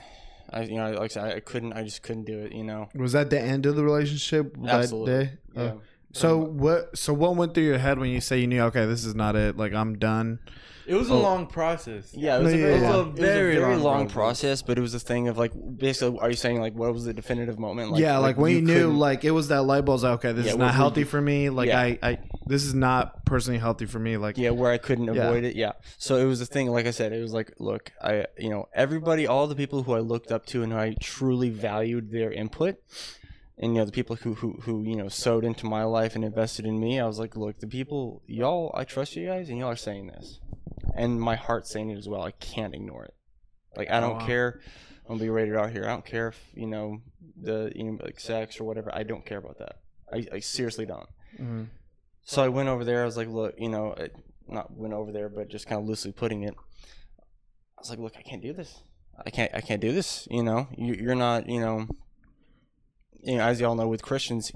I, you know, like I said, I couldn't, I just couldn't do it, you know. Was that the end of the relationship Absolutely. that day? Yeah. Oh. So what? So what went through your head when you say you knew? Okay, this is not it. Like I'm done. It was a Oh. long process. Yeah, it was No, a yeah, very, yeah. long, It was a it was a very very long long, process. process, but it was a thing of like, basically, are you saying like, what was the definitive moment? Like, yeah, like, when you, knew, like it was that light bulb. like, okay, this Yeah, is not healthy you- for me. Like Yeah. I, I, this is not personally healthy for me. Like yeah where i couldn't Yeah. avoid it yeah so it was a thing like i said it was like look i you know everybody all the people who i looked up to and who i truly valued their input and you know the people who who, who you know sewed into my life and invested in me i was like look the people y'all i trust you guys and y'all are saying this and my heart's saying it as well i can't ignore it like i Oh, don't wow. care i'm gonna be rated out here i don't care if you know the you know like sex or whatever i don't care about that i, I seriously don't Mhm. so I went over there. I was like, look, you know, it, not went over there, but just kind of loosely putting it. I was like, look, I can't do this. I can't. I can't do this. You know, you, you're not. You know, you know, as y'all know, with Christians,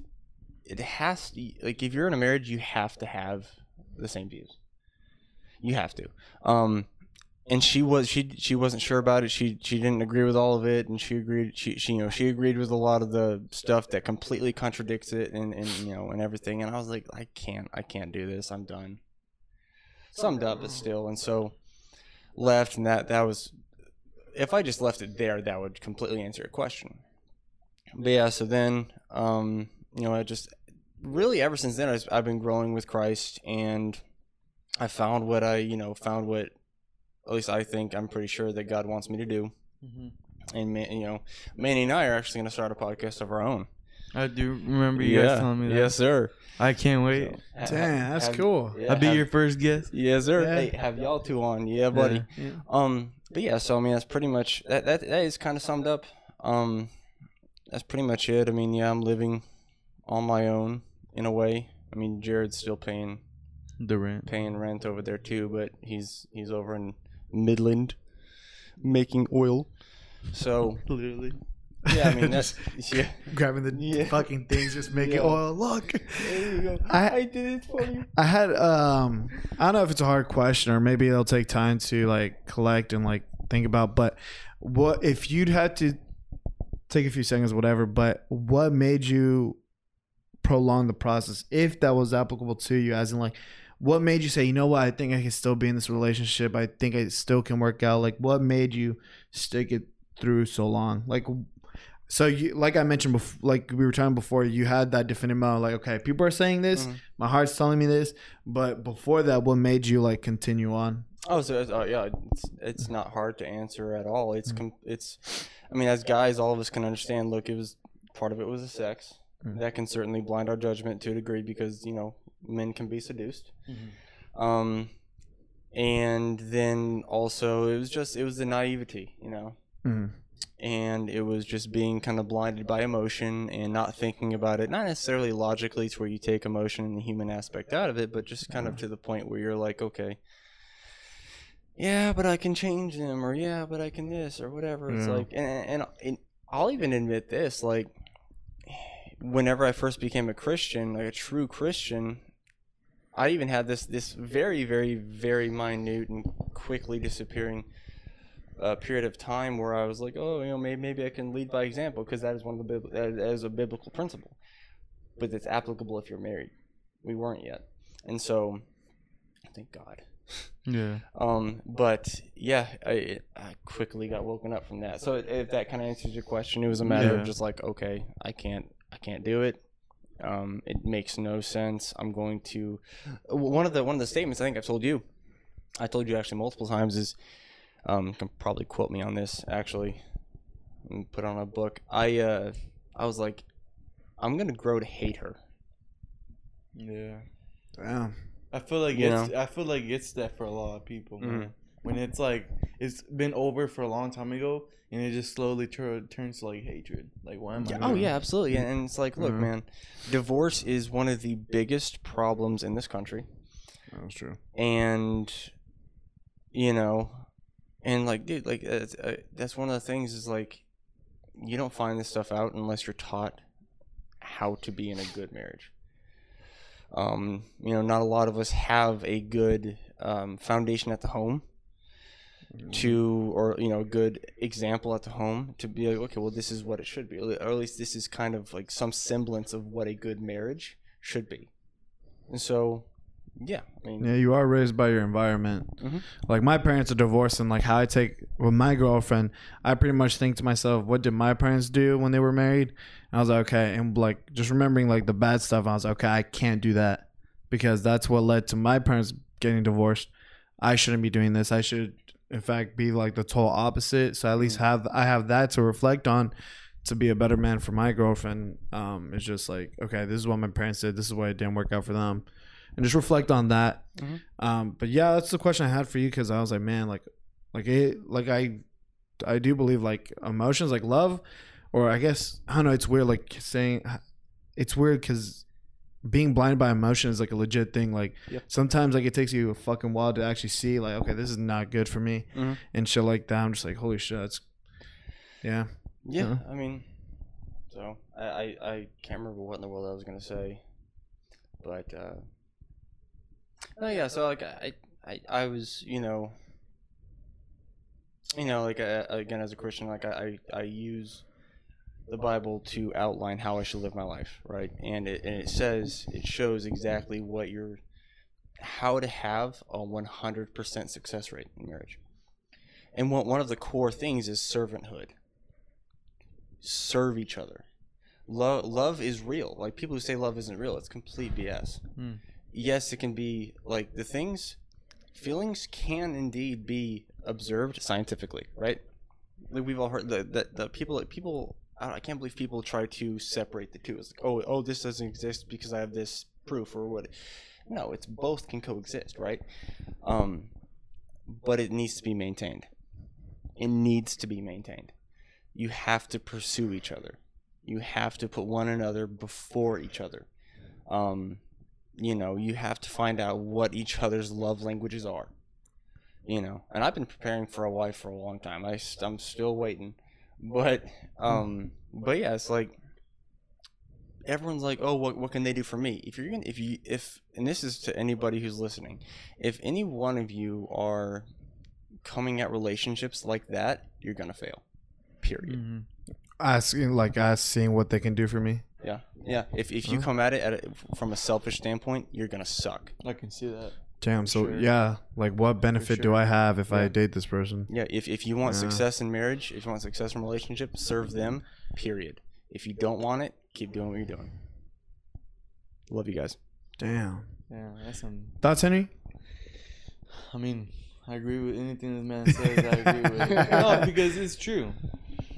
it has to like if you're in a marriage, you have to have the same views. You have to. Um, and she was she she wasn't sure about it. She she didn't agree with all of it, and she agreed. She she you know she agreed with a lot of the stuff that completely contradicts it, and and you know and everything. And I was like, I can't I can't do this. I'm done. Summed up, but still, and so left, and that that was. If I just left it there, that would completely answer your question. But yeah, so then, um, you know, I just really ever since then I've, I've been growing with Christ, and I found what I, you know, found what at least I think I'm pretty sure that God wants me to do. Mm-hmm. And man, you know, Manny and I are actually going to start a podcast of our own. I do remember you guys telling me that. Yes, sir. I can't wait. So, Damn, that's have- cool. yeah, I'll be have- your first guest. Yes, sir. Yeah. Hey, have y'all two on? Yeah, buddy. Yeah. Um, but yeah, so I mean, that's pretty much that. That, that is kind of summed up. Um, that's pretty much it. I mean, yeah, I'm living on my own in a way. I mean, Jared's still paying The rent. paying rent over there too, but he's he's over in Midland making oil. So Literally. yeah, I mean that's yeah. Grabbing the Yeah. fucking things, just making Yeah. oil. Look. There you go. I- I, did it for you. I had um I don't know if it's a hard question or maybe it'll take time to like collect and like think about, but what if you'd had to take a few seconds, whatever, but what made you prolong the process if that was applicable to you as in like what made you say, you know what, I think I can still be in this relationship. I think I still can work out. Like what made you stick it through so long? Like So you, like I mentioned before, like we were talking before, you had that definitive moment, like okay, people are saying this, Mhm. my heart's telling me this, but before that, what made you like continue on? Oh, so uh, yeah, it's it's not hard to answer at all. It's com- it's, I mean, as guys, all of us can understand. Look, it was part of it was the sex Mm. that can certainly blind our judgment to a degree because you know men can be seduced. Um, and then also it was just it was the naivety, you know, Mhm. and it was just being kind of blinded by emotion and not thinking about it, not necessarily logically to where you take emotion and the human aspect out of it, but just kind of to the point where you're like, okay, yeah, but I can change them, or yeah, but I can this, or whatever. It's Yeah. like, and, and, and I'll even admit this, like, whenever I first became a Christian, like a true Christian, I even had this this very, very, very minute and quickly disappearing uh, period of time where I was like, oh, you know, maybe maybe I can lead by example because that is one of the that is a biblical principle, but it's applicable if you're married. We weren't yet, and so thank God. Yeah. Um, but yeah, I, I quickly got woken up from that. So if that kind of answers your question, it was a matter Yeah. of just like, okay, I can't, I can't do it. Um, it makes no sense. I'm going to. One of the one of the statements I think I've told you, I told you actually multiple times is, um, you can probably quote me on this actually, and put on a book. I uh, I was like, I'm gonna grow to hate her. Yeah. Damn. I feel like You it's I feel like it's that for a lot of people, man. Mhm. When it's like it's been over for a long time ago, and it just slowly tur- turns to like hatred. Like, why am I? Oh yeah, absolutely. And, and it's like, look, Mhm. man, divorce is one of the biggest problems in this country. That's true. and you know and like dude like that's, uh, that's one of the things is like you don't find this stuff out unless you're taught how to be in a good marriage um you know not a lot of us have a good um, foundation at the home to or you know a good example at the home to be like okay well this is what it should be or at least this is kind of like some semblance of what a good marriage should be. And so yeah i mean Yeah, you are raised by your environment. Mhm. Like my parents are divorced, and like how I take with my girlfriend, I pretty much think to myself, what did my parents do when they were married? And I was like, okay, and like just remembering like the bad stuff, I was like, okay, I can't do that because that's what led to my parents getting divorced. I shouldn't be doing this. I should, in fact, be like the total opposite. So at least have I have that to reflect on to be a better man for my girlfriend. Um, it's just like, okay, this is what my parents did. This is why it didn't work out for them, and just reflect on that. Mhm. Um, but yeah, that's the question I had for you because I was like, man, like, like it, like I, I do believe like emotions, like love, or I guess I don't know. It's weird, like saying, it's weird because being blinded by emotion is like a legit thing. Like Yeah. sometimes like it takes you a fucking while to actually see like, okay, this is not good for me, Mhm. and shit like that. I'm just like, holy shit, it's, yeah. Yeah, Huh? I mean, so I, I I can't remember what in the world I was gonna say, but uh, oh yeah, so like I I I was you know, you know like uh, again as a Christian like I I, use the Bible to outline how I should live my life, right? And it and it says it shows exactly what you're how to have a 100% success rate in marriage. And one one of the core things is servanthood serve each other. Love, love is real. Like people who say love isn't real, it's complete BS. Hmm. Yes, it can be like the things, feelings can indeed be observed scientifically, right? Like we've all heard that the, the people people. I, can't believe people try to separate the two. It's like, oh, oh, this doesn't exist because I have this proof or what. No, it's both can coexist, right? Um, but it needs to be maintained. It needs to be maintained you have to pursue each other. You have to put one another before each other. Um, you know, you have to find out what each other's love languages are. You know, and I've been preparing for a wife for a long time. I, I'm still waiting, but um, but yeah, it's like everyone's like, oh, what what can they do for me? If you're gonna, if you if and this is to anybody who's listening, if any one of you are coming at relationships like that, you're gonna fail. Period. Mhm. Asking like us seeing what they can do for me. Yeah, yeah. If if you come at it at a, from a selfish standpoint, you're gonna suck. I can see that. Damn. So Sure. yeah, like what benefit do. I have if I date this person? Yeah, if, if you want Yeah. success in marriage, if you want success in relationship, serve them, period. If you don't want it, keep doing what you're doing. Love you guys. Damn. Yeah, that's some. Thoughts, Henry? I mean, I agree with anything this man says. I agree with it. No, because it's true.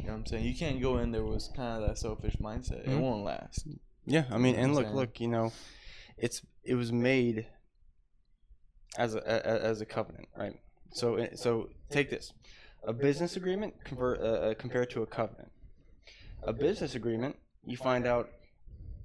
You know what I'm saying? You can't go in there with kind of that selfish mindset. It Mhm. won't last. Yeah, I mean, know and look, saying? look, you know, it's it was made as a, a as a covenant, right? So it- so take this, a business agreement convert uh, uh, compared to a covenant. A business agreement, you find out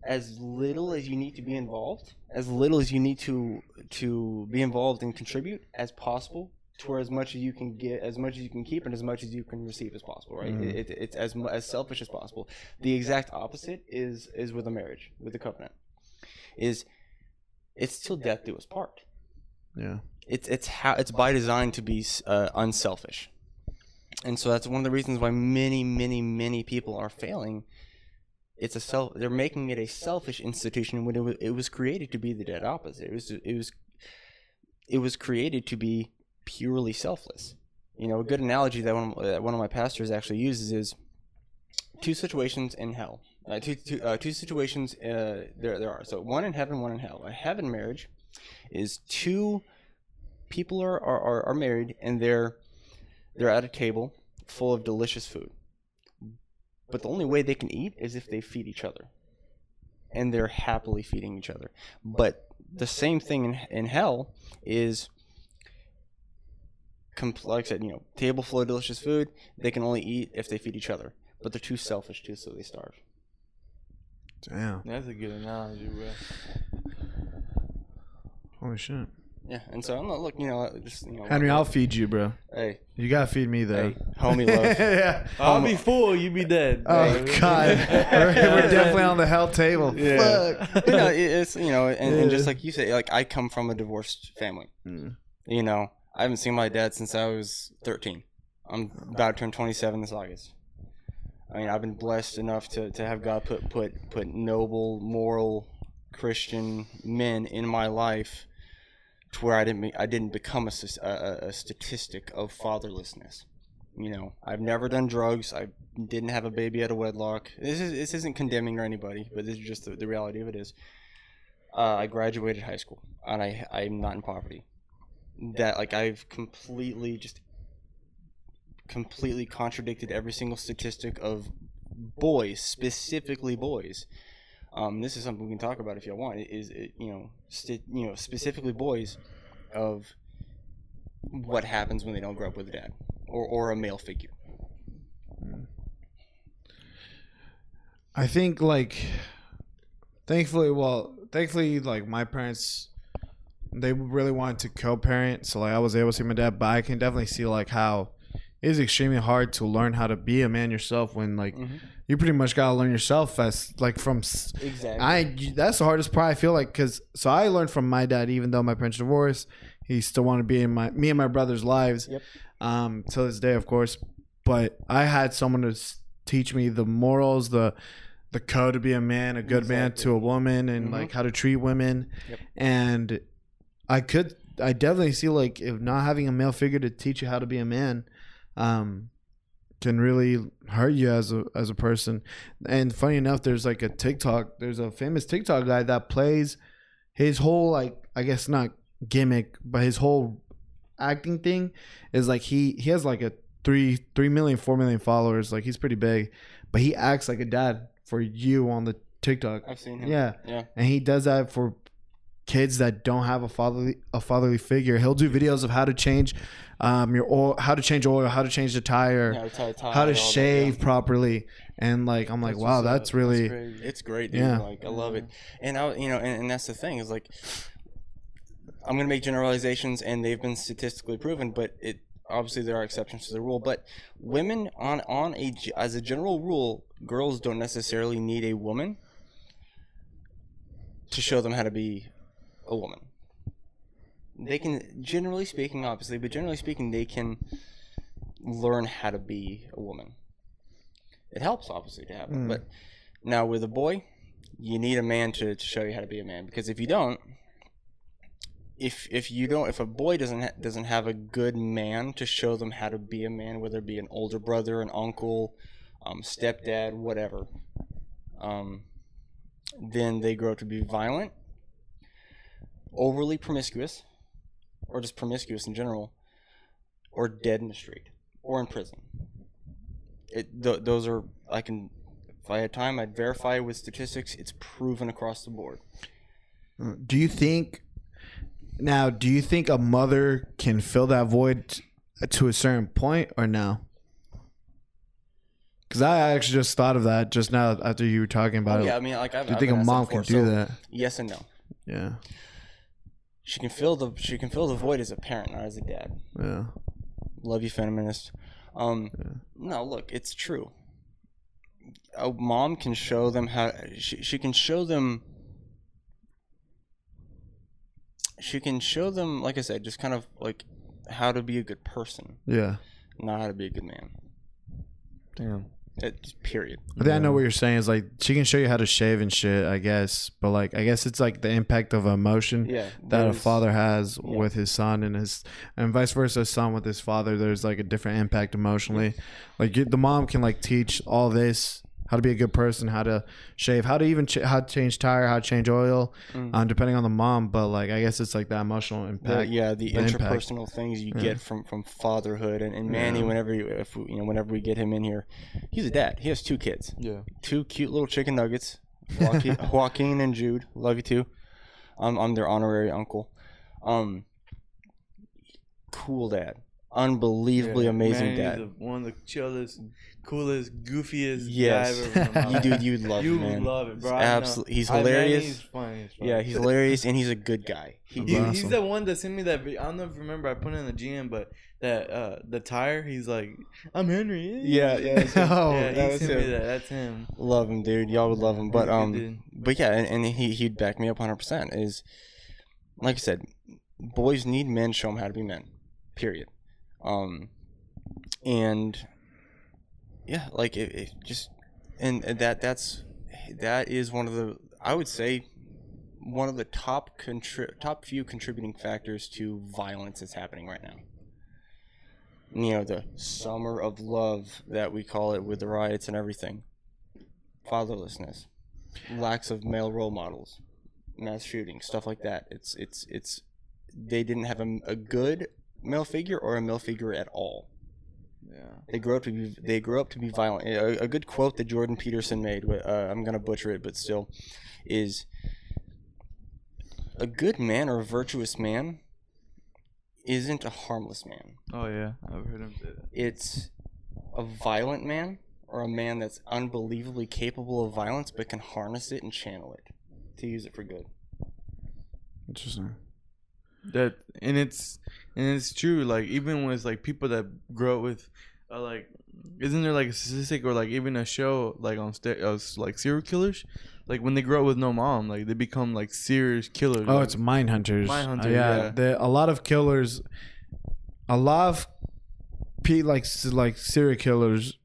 as little as you need to be involved, as little as you need to to be involved and contribute as possible, to where as much as you can get, as much as you can keep, and as much as you can receive as possible, right? Mhm. It, it, it's as as selfish as possible. The exact opposite is is with a marriage, with a covenant, is it's till death do us part. Yeah. It's it's how it's by design to be uh, unselfish, and so that's one of the reasons why many many many people are failing. It's a self. They're making it a selfish institution when it was, it was created to be the dead opposite. It was it was it was created to be purely selfless. You know, a good analogy that one one of my pastors actually uses is two situations in hell. Uh, two two, uh, two situations uh, there there are. So one in heaven, one in hell. A heaven marriage is two people are, are, are, are married and they're they're at a table full of delicious food. But the only way they can eat is if they feed each other. And they're happily feeding each other. But the same thing in, in hell is com- like I said, you know, table full of delicious food, they can only eat if they feed each other. But they're too selfish too, so they starve. Damn. That's a good analogy, bro. Holy shit. Yeah, and so I'm not looking, you know, just you know, Henry, I'll feed you, bro. hey, You gotta feed me though. hey, homie love. yeah. I'll be full. You be dead. Oh bro. God, we're, we're definitely on the hell table. Yeah. Fuck. you know, it's you know, and, and just like you say, like I come from a divorced family. Mm. You know, I haven't seen my dad since I was 13. I'm about to turn 27 this August. I mean, I've been blessed enough to, to have God put put put noble, moral, Christian men in my life, to where I didn't I didn't become a, a, a- statistic of fatherlessness. You know, I've never done drugs. I didn't have a baby out of wedlock. This is this isn't condemning or anybody, but this is just the, the reality of it is. Uh, I graduated high school, and I I'm not in poverty. That like I've completely just completely contradicted every single statistic of boys, specifically boys. Um, this is something we can talk about if you want. Is it, you know, sti- you know, specifically boys of what happens when they don't grow up with a dad or, or a male figure. I think like, thankfully, well, thankfully, like my parents, they really wanted to co-parent, so like I was able to see my dad. But I can definitely see like how it is extremely hard to learn how to be a man yourself when like you pretty much gotta learn yourself as like from. Exactly. I that's the hardest part. I feel like because so I learned from my dad, even though my parents divorced, he still wanted to be in my me and my brother's lives. Yep. Um, to this day, of course. But I had someone to teach me the morals, the the code to be a man, a good man to a woman, and Mhm. like how to treat women. Yep. And I could, I definitely see like if not having a male figure to teach you how to be a man, um, can really hurt you as a as a person. And funny enough, there's like a TikTok. There's a famous TikTok guy that plays his whole like I guess not gimmick, but his whole acting thing is like he he has like a three three million four million followers. Like he's pretty big, but he acts like a dad for you on the TikTok. I've seen him. Yeah, Yeah. and he does that for kids that don't have a fatherly a fatherly figure. He'll do videos of how to change um your oil, how to change oil, how to change the tire, Yeah, tie- tie, how all to that, shave yeah. properly, and like I'm like, That's wow, what's up. that's really crazy. It's great, dude. Yeah. Like I love it, and I, you know, and, and that's the thing is like, I'm gonna make generalizations, and they've been statistically proven, but it obviously there are exceptions to the rule. But women on on a g- as a general rule, girls don't necessarily need a woman to show them how to be a woman. They can, generally speaking, obviously, but generally speaking, they can learn how to be a woman. It helps, obviously, to have it. Mm. But now with a boy, you need a man to, to show you how to be a man because if you don't, if if you don't if a boy doesn't ha- doesn't have a good man to show them how to be a man, whether it be an older brother, an uncle, um, stepdad, whatever, um, then they grow up to be violent, overly promiscuous, or just promiscuous in general, or dead in the street or in prison. It th- those are I can if I had time I'd verify with statistics. It's proven across the board. Mm, do you think now? Do you think a mother can fill that void to a certain point, or no? Because I actually just thought of that just now after you were talking about Oh, it. yeah, I mean, like I've, do you I've think a mom can do so that? Yes and no. Yeah, She can fill the she can fill the void as a parent, not as a dad. yeah. Love you, feminist. Um, no, look, it's true. A mom can show them how she she can show them. She can show them, like I said, just kind of like how to be a good person, Yeah. not how to be a good man. Damn. It, just period. I think I know what you're saying. Is like she can show you how to shave and shit, I guess. But like, I guess it's like the impact of emotion Yeah, that a there's- father has yeah. with his son and his, and vice versa, son with his father. There's like a different impact emotionally. Like you, the mom can like teach all this, how to be a good person, how to shave, how to even ch- how to change tire, how to change oil, Mm. um, depending on the mom. But like, I guess it's like that emotional the, impact. yeah the, the impact. interpersonal things you Yeah. get from from fatherhood and, and Manny Yeah. whenever you if we, you know whenever we get him in here he's a dad he has two kids Yeah. two cute little chicken nuggets Joaquin, Joaquin and Jude love you too I'm, I'm their honorary uncle um cool dad unbelievably Yeah, amazing man, dad the- one of the chillest, coolest, goofiest Yes. guy I've ever met. you dude you'd love you him man love it, bro. I absolutely he's I- hilarious he's funny yeah he's hilarious and he's a good guy he, He, Awesome. he's the one that sent me that. I don't know if you remember. I put it in the GM, but that uh the tire. He's like, I'm Henry. Yeah, yeah, that's him. Oh, yeah. that he was sent me him. that. That's him. love him dude y'all would love him but good um but yeah, and, and he he'd back me up hundred percent. Is like I said, boys need men. Show them how to be men. Period. Um, and yeah, like it, it just and, that that's that is one of the I would say one of the top contri- top few contributing factors to violence that's happening right now. You know, the summer of love that we call it with the riots and everything. Fatherlessness lacks of male role models, mass shooting, stuff like that. It's it's it's they didn't have a, a good male figure or a male figure at all. Yeah. They grow up to be they grew up to be violent. A, a good quote that Jordan Peterson made. Uh, I'm gonna butcher it, but still, is a good man or a virtuous man isn't a harmless man. Oh yeah, I've heard him say that. It's a violent man or a man that's unbelievably capable of violence but can harness it and channel it to use it for good. Interesting. That and it's and it's true like even with like people that grow up with uh, like isn't there like a statistic or like even a show like on sta- uh, like serial killers like when they grow up with no mom like they become like serious killers Oh, like, it's mine hunters. Mindhunter, Uh, yeah, yeah. The, a lot of killers, a lot of pe like like serial killers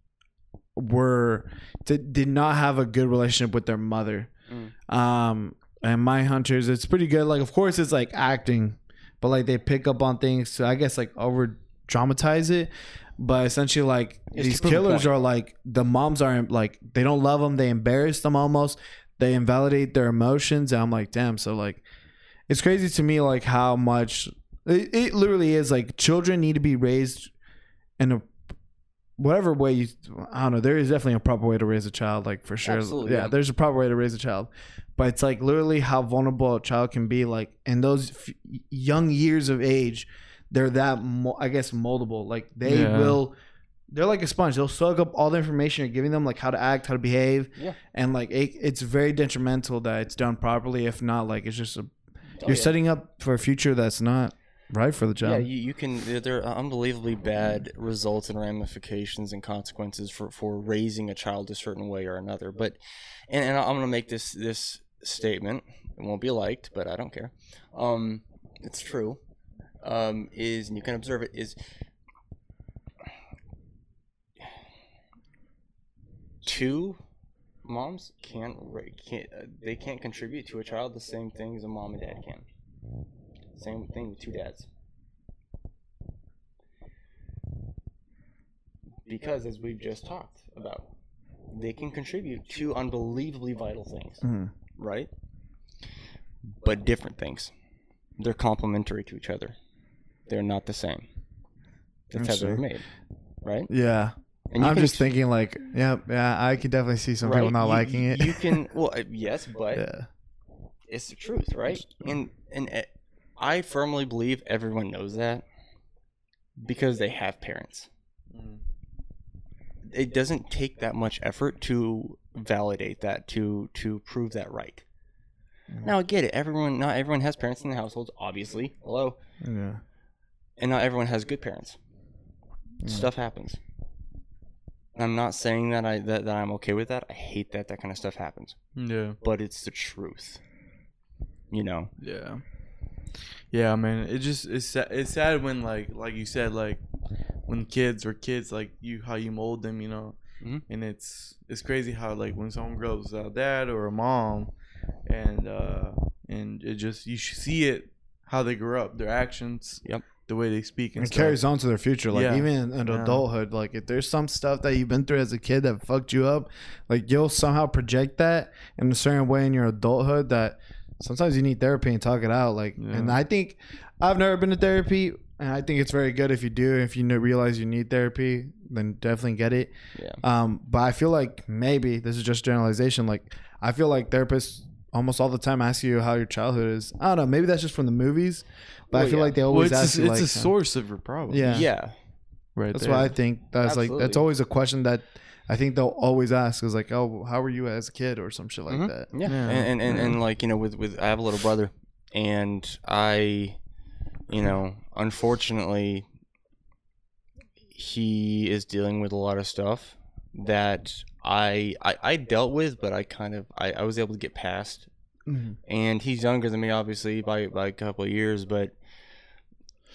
were did, did not have a good relationship with their mother. Mm. Um, and Mindhunters, it's pretty good. Like, of course, it's like acting, but like they pick up on things to I guess like over dramatize it. But essentially, like It's these to prove a killers are like the moms aren't like they don't love them. They embarrass them almost. They invalidate their emotions. And I'm like, damn. So like, it's crazy to me like how much it, it literally is like children need to be raised in a whatever way you I don't know there is definitely a proper way to raise a child like for sure Absolutely, yeah. there's a proper way to raise a child but it's like literally how vulnerable a child can be like in those f- young years of age they're that mo- I guess moldable like they Yeah. will they're like a sponge they'll soak up all the information you're giving them like how to act how to behave Yeah. and like it, it's very detrimental that it's done properly if not like it's just a Oh, you're yeah. setting up for a future that's not right for the Yeah, child. you, you can. There, are unbelievably bad results and ramifications and consequences for, for raising a child a certain way or another. But, and, and I'm gonna make this this statement. It won't be liked, but I don't care. Um, it's true. Um, is and you can observe it is two moms can't can't uh, they can't contribute to a child the same thing as a mom and dad can. Same thing with two dads. Because, as we've just talked about, they can contribute to unbelievably vital things, Mhm. Right? But different things. They're complementary to each other. They're not the same. That's how they're made, right? Yeah. And I'm just thinking like, yeah, yeah, I could definitely see some people not You- liking it. You can, well, uh, yes, but yeah. it's the truth, right? And and uh, I firmly believe everyone knows that because they have parents. Mm. It doesn't take that much effort to validate that to to prove that right. Mhm. Now I get it. Everyone, not everyone has parents in the households, obviously. Hello, Yeah. and not everyone has good parents. Mm. Stuff happens. I'm not saying that I that, that I'm okay with that. I hate that that kind of stuff happens, Yeah. but it's the truth. You know. Yeah. Yeah, man. It just it's sa- it's sad when like like you said like when kids or kids like you how you mold them, you know. Mhm. And it's it's crazy how like when someone grows a dad or a mom, and uh and it just you see it how they grew up, their actions, Yep. the way they speak and It stuff. carries on to their future. Like Yeah. even in Yeah. adulthood, like if there's some stuff that you've been through as a kid that fucked you up, like you'll somehow project that in a certain way in your adulthood that sometimes you need therapy and talk it out. Like, Yeah. and I think I've never been to therapy, and I think it's very good if you do. If you know, realize you need therapy, then definitely get it. Yeah. Um, but I feel like maybe this is just generalization. Like I feel like therapists almost all the time ask you how your childhood is. I don't know. Maybe that's just from the movies, but I feel yeah. like they Well, always it's ask a, you it's like, a source of your problem. Yeah. Yeah. right. That's there. why I think that's like that's always a question that I think they'll always ask is like, oh, how were you as a kid or some shit like Mhm. that. Yeah, Yeah. and and, and, Yeah. and like you know, with with I have a little brother, and I, you know, unfortunately, he is dealing with a lot of stuff that I I, I dealt with, but I kind of I, I was able to get past. Mhm. And he's younger than me, obviously by by a couple of years, but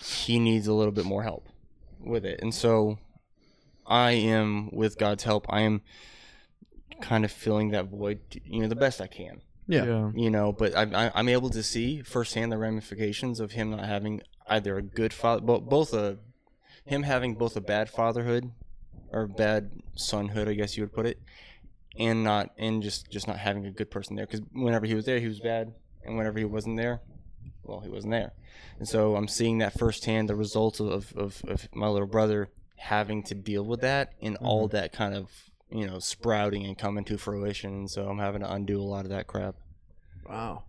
he needs a little bit more help with it, and so I am, with God's help, I am kind of filling that void, you know, the best I can Yeah. yeah. you know but I'm, I- I'm able to see firsthand the ramifications of him not having either a good father both a him having both a bad fatherhood or bad sonhood i guess you would put it and not and just just not having a good person there because whenever he was there he was bad and whenever he wasn't there well he wasn't there and so i'm seeing that firsthand the results of of, of my little brother having to deal with that and all mm-hmm. that kind of you know sprouting and coming to fruition and so i'm having to undo a lot of that crap Wow.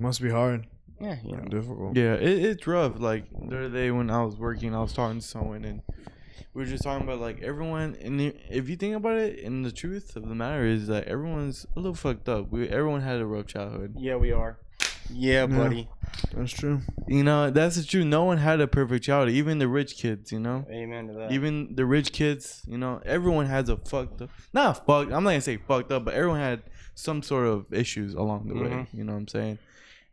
Must be hard. yeah you know Difficult. Yeah, it, it's rough. Like the other day when I was working, I was talking to someone, and we were just talking about like everyone. And if you think about it, and the truth of the matter is that everyone's a little fucked up. We everyone had a rough childhood. Yeah, we are. Yeah, buddy. That's true. You know, that's the truth. No one had a perfect childhood. Even the rich kids. You know. Amen to that. Even the rich kids, you know, everyone has a fucked up. Not fucked. I'm not gonna say fucked up, but everyone had some sort of issues along the way. Mhm. You know what I'm saying?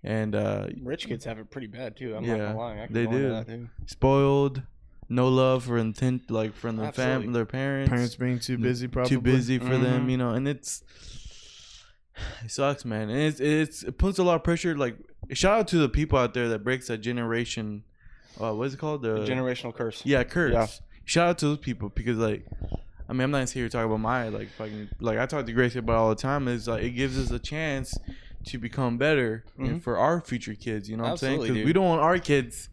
And uh, rich kids have it pretty bad too. I'm Yeah, not gonna. I they do. that, spoiled, no love for intent, like from their Absolutely. fam, their parents, Parents being too busy, probably. too busy for them, Mhm. you know, and it's it sucks, man, and it's it's it puts a lot of pressure. Like shout out to the people out there that breaks that generation. Uh, what is it called? The Generational curse. yeah curse. Yeah. Shout out to those people because like. I mean, I'm not here to talk about my like fucking like I talk to Gracie about all the time. Is like it gives us a chance to become better and Mhm. for our future kids. You know what I'm saying? Because we don't want our kids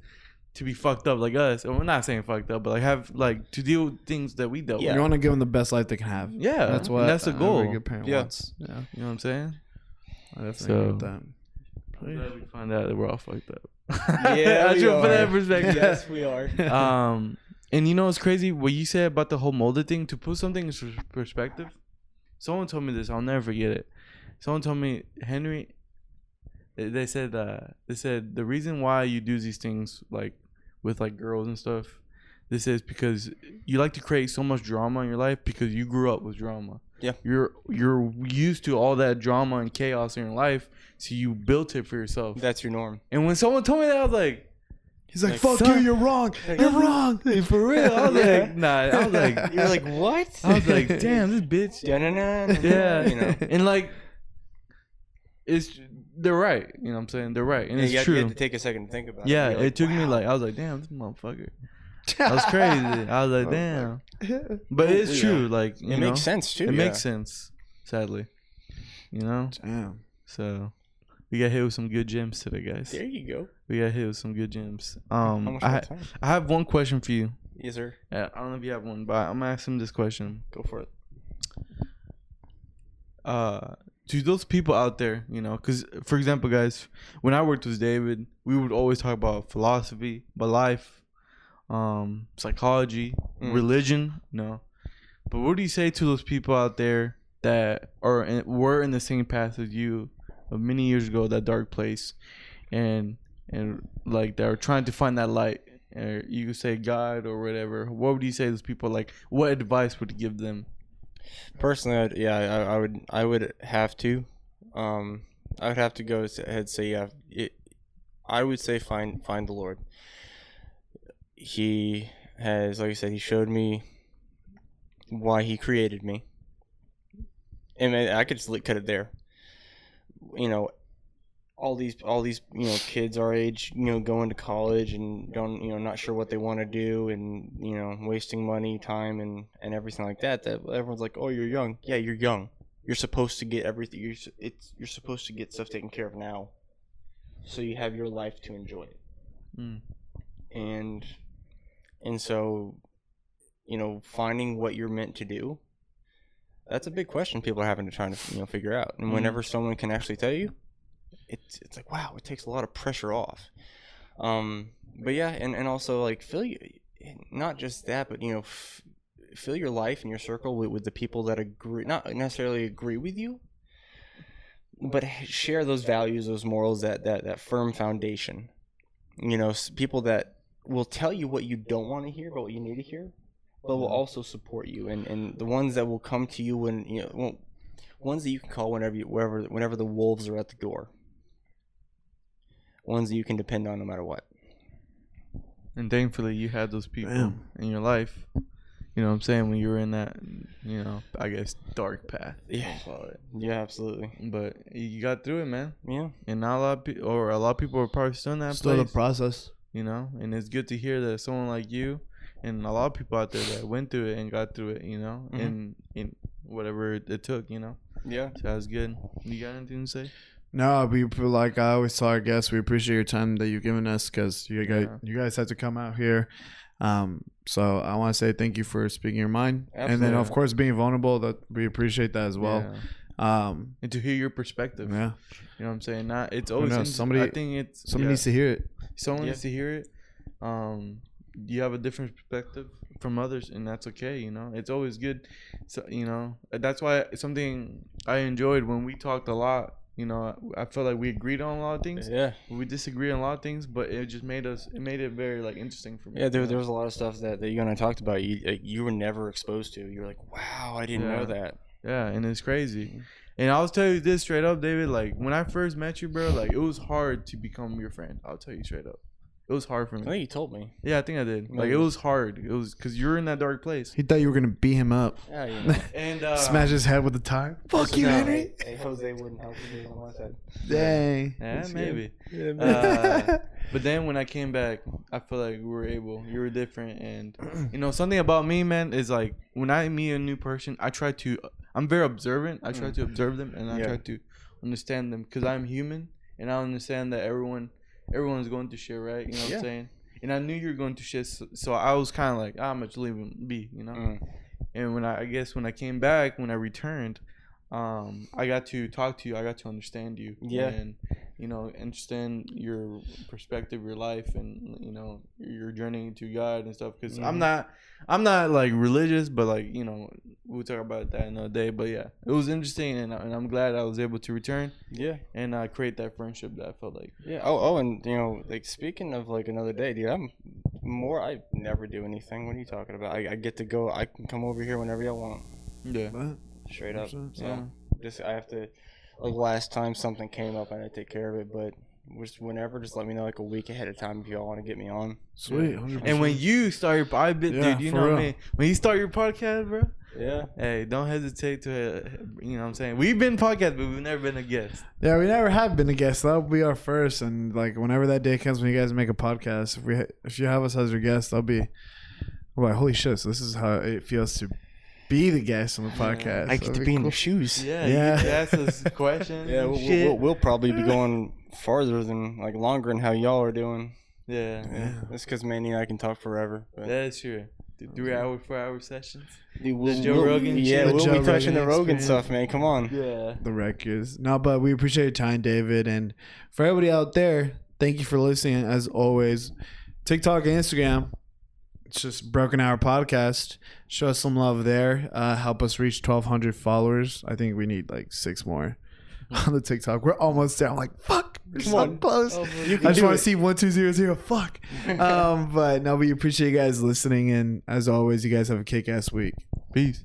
to be fucked up like us. And we're not saying fucked up, but like have like to deal with things that we dealt Yeah. You want to give them the best life they can have. Yeah, That's what. that's the a goal. very good parent Yeah. wants. Yeah. You know what I'm saying? I definitely So- agree with that. I'm glad we find out that we're all fucked up. Yeah, I we should put that are. perspective. yes, we are. um, and you know what's crazy? What you said about the whole molded thing. To put something in pers- perspective, someone told me this. I'll never forget it. Someone told me Henry. They they said uh, they said the reason why you do these things like with like girls and stuff. This is because you like to create so much drama in your life because you grew up with drama. Yeah. You're you're used to all that drama and chaos in your life, so you built it for yourself. That's your norm. And when someone told me that, I was like, He's like, Like, "Fuck son- you, you're wrong. You're wrong." for real. I was Yeah. like, nah. I was like, You're like what? I was like, damn, this bitch. Yeah, You know. and like, it's they're right. You know what I'm saying? They're right, and Yeah, it's you, have, you true. to take a second to think about yeah, it. It like, took me like I was like, damn, this motherfucker. That was crazy. I was like, damn. But Yeah. it's true. Like you it know, makes sense too. it yeah. makes sense. Sadly, you know. Damn. So we got hit with some good gems today, guys. There you go. We got hit with some good gems. Um, I, ha- I have one question for you. Yes, sir. Uh, I don't know if you have one, but I'm gonna ask him this question. Go for it. uh to those people out there, you know, because for example, guys, when I worked with David, we would always talk about philosophy, but life, um, psychology, Mm. religion, you know. But what do you say to those people out there that are in, were in the same path as you of many years ago, that dark place, and and like they're trying to find that light? Or you could say God or whatever. What would you say to those people? Like, what advice would you give them? Personally, I'd, yeah, I, I would, I would have to, um, I would have to go ahead say, yeah, it, I would say find, find the Lord. He has, like I said, he showed me why he created me, and I could just cut it there. You know, all these, all these, you know, kids our age, you know, going to college and don't, you know, not sure what they want to do, and you know, wasting money, time, and and everything like that. That everyone's like, oh, you're young. Yeah, you're young. You're supposed to get everything. You're it's you're supposed to get stuff taken care of now, so you have your life to enjoy it. Mm. And and so, you know, finding what you're meant to do. That's a big question people are having to try to you know figure out. And Mhm. whenever someone can actually tell you, it's it's like wow, it takes a lot of pressure off. Um, but yeah, and, and also like fill you, not just that, but you know, f- fill your life and your circle with, with the people that agree, not necessarily agree with you, but share those values, those morals, that that that firm foundation. You know, people that will tell you what you don't want to hear, but what you need to hear, but will also support you, and and the ones that will come to you when you know. Ones that you can call whenever you, wherever, whenever the wolves are at the door. Ones that you can depend on no matter what. And thankfully, you had those people Damn. in your life. You know what I'm saying? When you were in that, you know, I guess dark path. Yeah. I'll call it. Yeah, absolutely. But you got through it, man. Yeah. And not a lot of people, or a lot of people are probably still in that Still the process. you know, and it's good to hear that someone like you and a lot of people out there that went through it and got through it, you know, Mhm. and in whatever it, it took, you know. Yeah. So that's good. You got anything to say? No, we like I always tell our guests, we appreciate your time that you've given us because you guys, Yeah. you guys had to come out here. Um, so I want to say thank you for speaking your mind, and then of course being vulnerable. That we appreciate that as well. Yeah. Um, And to hear your perspective. yeah, You know what I'm saying? Not it's always Somebody- I think it's somebody yeah. needs to hear it. someone needs to hear it. Um, you have a different perspective from others, and that's okay. You know, it's always good. So you know, that's why something I enjoyed when we talked a lot. You know, I felt like we agreed on a lot of things. Yeah. We disagreed on a lot of things, but it just made us. It made it very like interesting for me. Yeah, there, there was a lot of stuff that, that you and I talked about. You like, you were never exposed to. You're like, wow, I didn't Yeah. know that. Yeah, and it's crazy. And I'll tell you this straight up, David. Like when I first met you, bro, like it was hard to become your friend. I'll tell you straight up. It was hard for me. I think you told me. Yeah, I think I did. Like it was hard. It was because you're in that dark place. He thought you were gonna beat him up, Yeah, you know. And uh, smash his head with the tire. Fuck you, No, Henry. Hey, Jose wouldn't help you on my side. Dang. Yeah, maybe. Yeah, Uh, but then when I came back, I feel like we were able. You were different, and you know something about me, man, is like when I meet a new person, I try to. I'm very observant. I try to observe them, and I Yeah. try to understand them because I'm human, and I understand that everyone, everyone's going to shit, right? You know what Yeah. I'm saying? And I knew you were going to shit, so, so I was kind of like, ah, I'm just leave him be, you know. Mm. And when I, I guess when I came back, when I returned, um, I got to talk to you. I got to understand you. Yeah. And you know, understand your perspective, your life, and you know, your journey to God and stuff. Because I'm Mhm. not, I'm not like religious, but like you know, we'll talk about that another day. But yeah, it was interesting, and, and I'm glad I was able to return Yeah. and uh, create that friendship that I felt like. Yeah. Oh, oh, and you know, like speaking of like another day, dude, I'm more. I never do anything. What are you talking about? I, I get to go. I can come over here whenever I want. Yeah. Straight up. So Yeah. just I have to. Like last time something came up, and I take care of it. But just whenever, just let me know like a week ahead of time if y'all want to get me on. Sweet. 100%. And when you start your, I bet, Yeah, dude, you for know real. me. When you start your podcast, bro, Yeah. Hey, don't hesitate to, uh, you know what I'm saying? We've been podcast, but we've never been a guest. Yeah, we never have been a guest. That'll be our first, and like whenever that day comes when you guys make a podcast, if we if you have us as your guest, that'll be. I'm like, holy shit! So this is how it feels to be the guest on the podcast. I get That'd to be in cool. the shoes. Yeah, Yeah. you get to ask us questions. Yeah, and we'll, we'll, we'll probably be going farther than like longer than how y'all are doing. yeah, Yeah, yeah. that's because Manny and I can talk forever. But That's true. Th- Three hour, four hour sessions. Dude, we'll, Joe we'll- Rogan Yeah, shit. We'll Joe be touching Rogan the Rogan experience. stuff, man. Come on. Yeah. the records. No, but we appreciate your time, David, and for everybody out there, thank you for listening. As always, TikTok and Instagram. It's just Broken Hour Podcast. Show us some love there. Uh, help us reach 1,200 followers. I think we need like six more on the TikTok. We're almost there. I'm like, fuck, we're Come so on. close. Oh, I just want to see one two zero zero. Fuck. um, but no, we appreciate you guys listening, and as always, you guys have a kick ass week. Peace.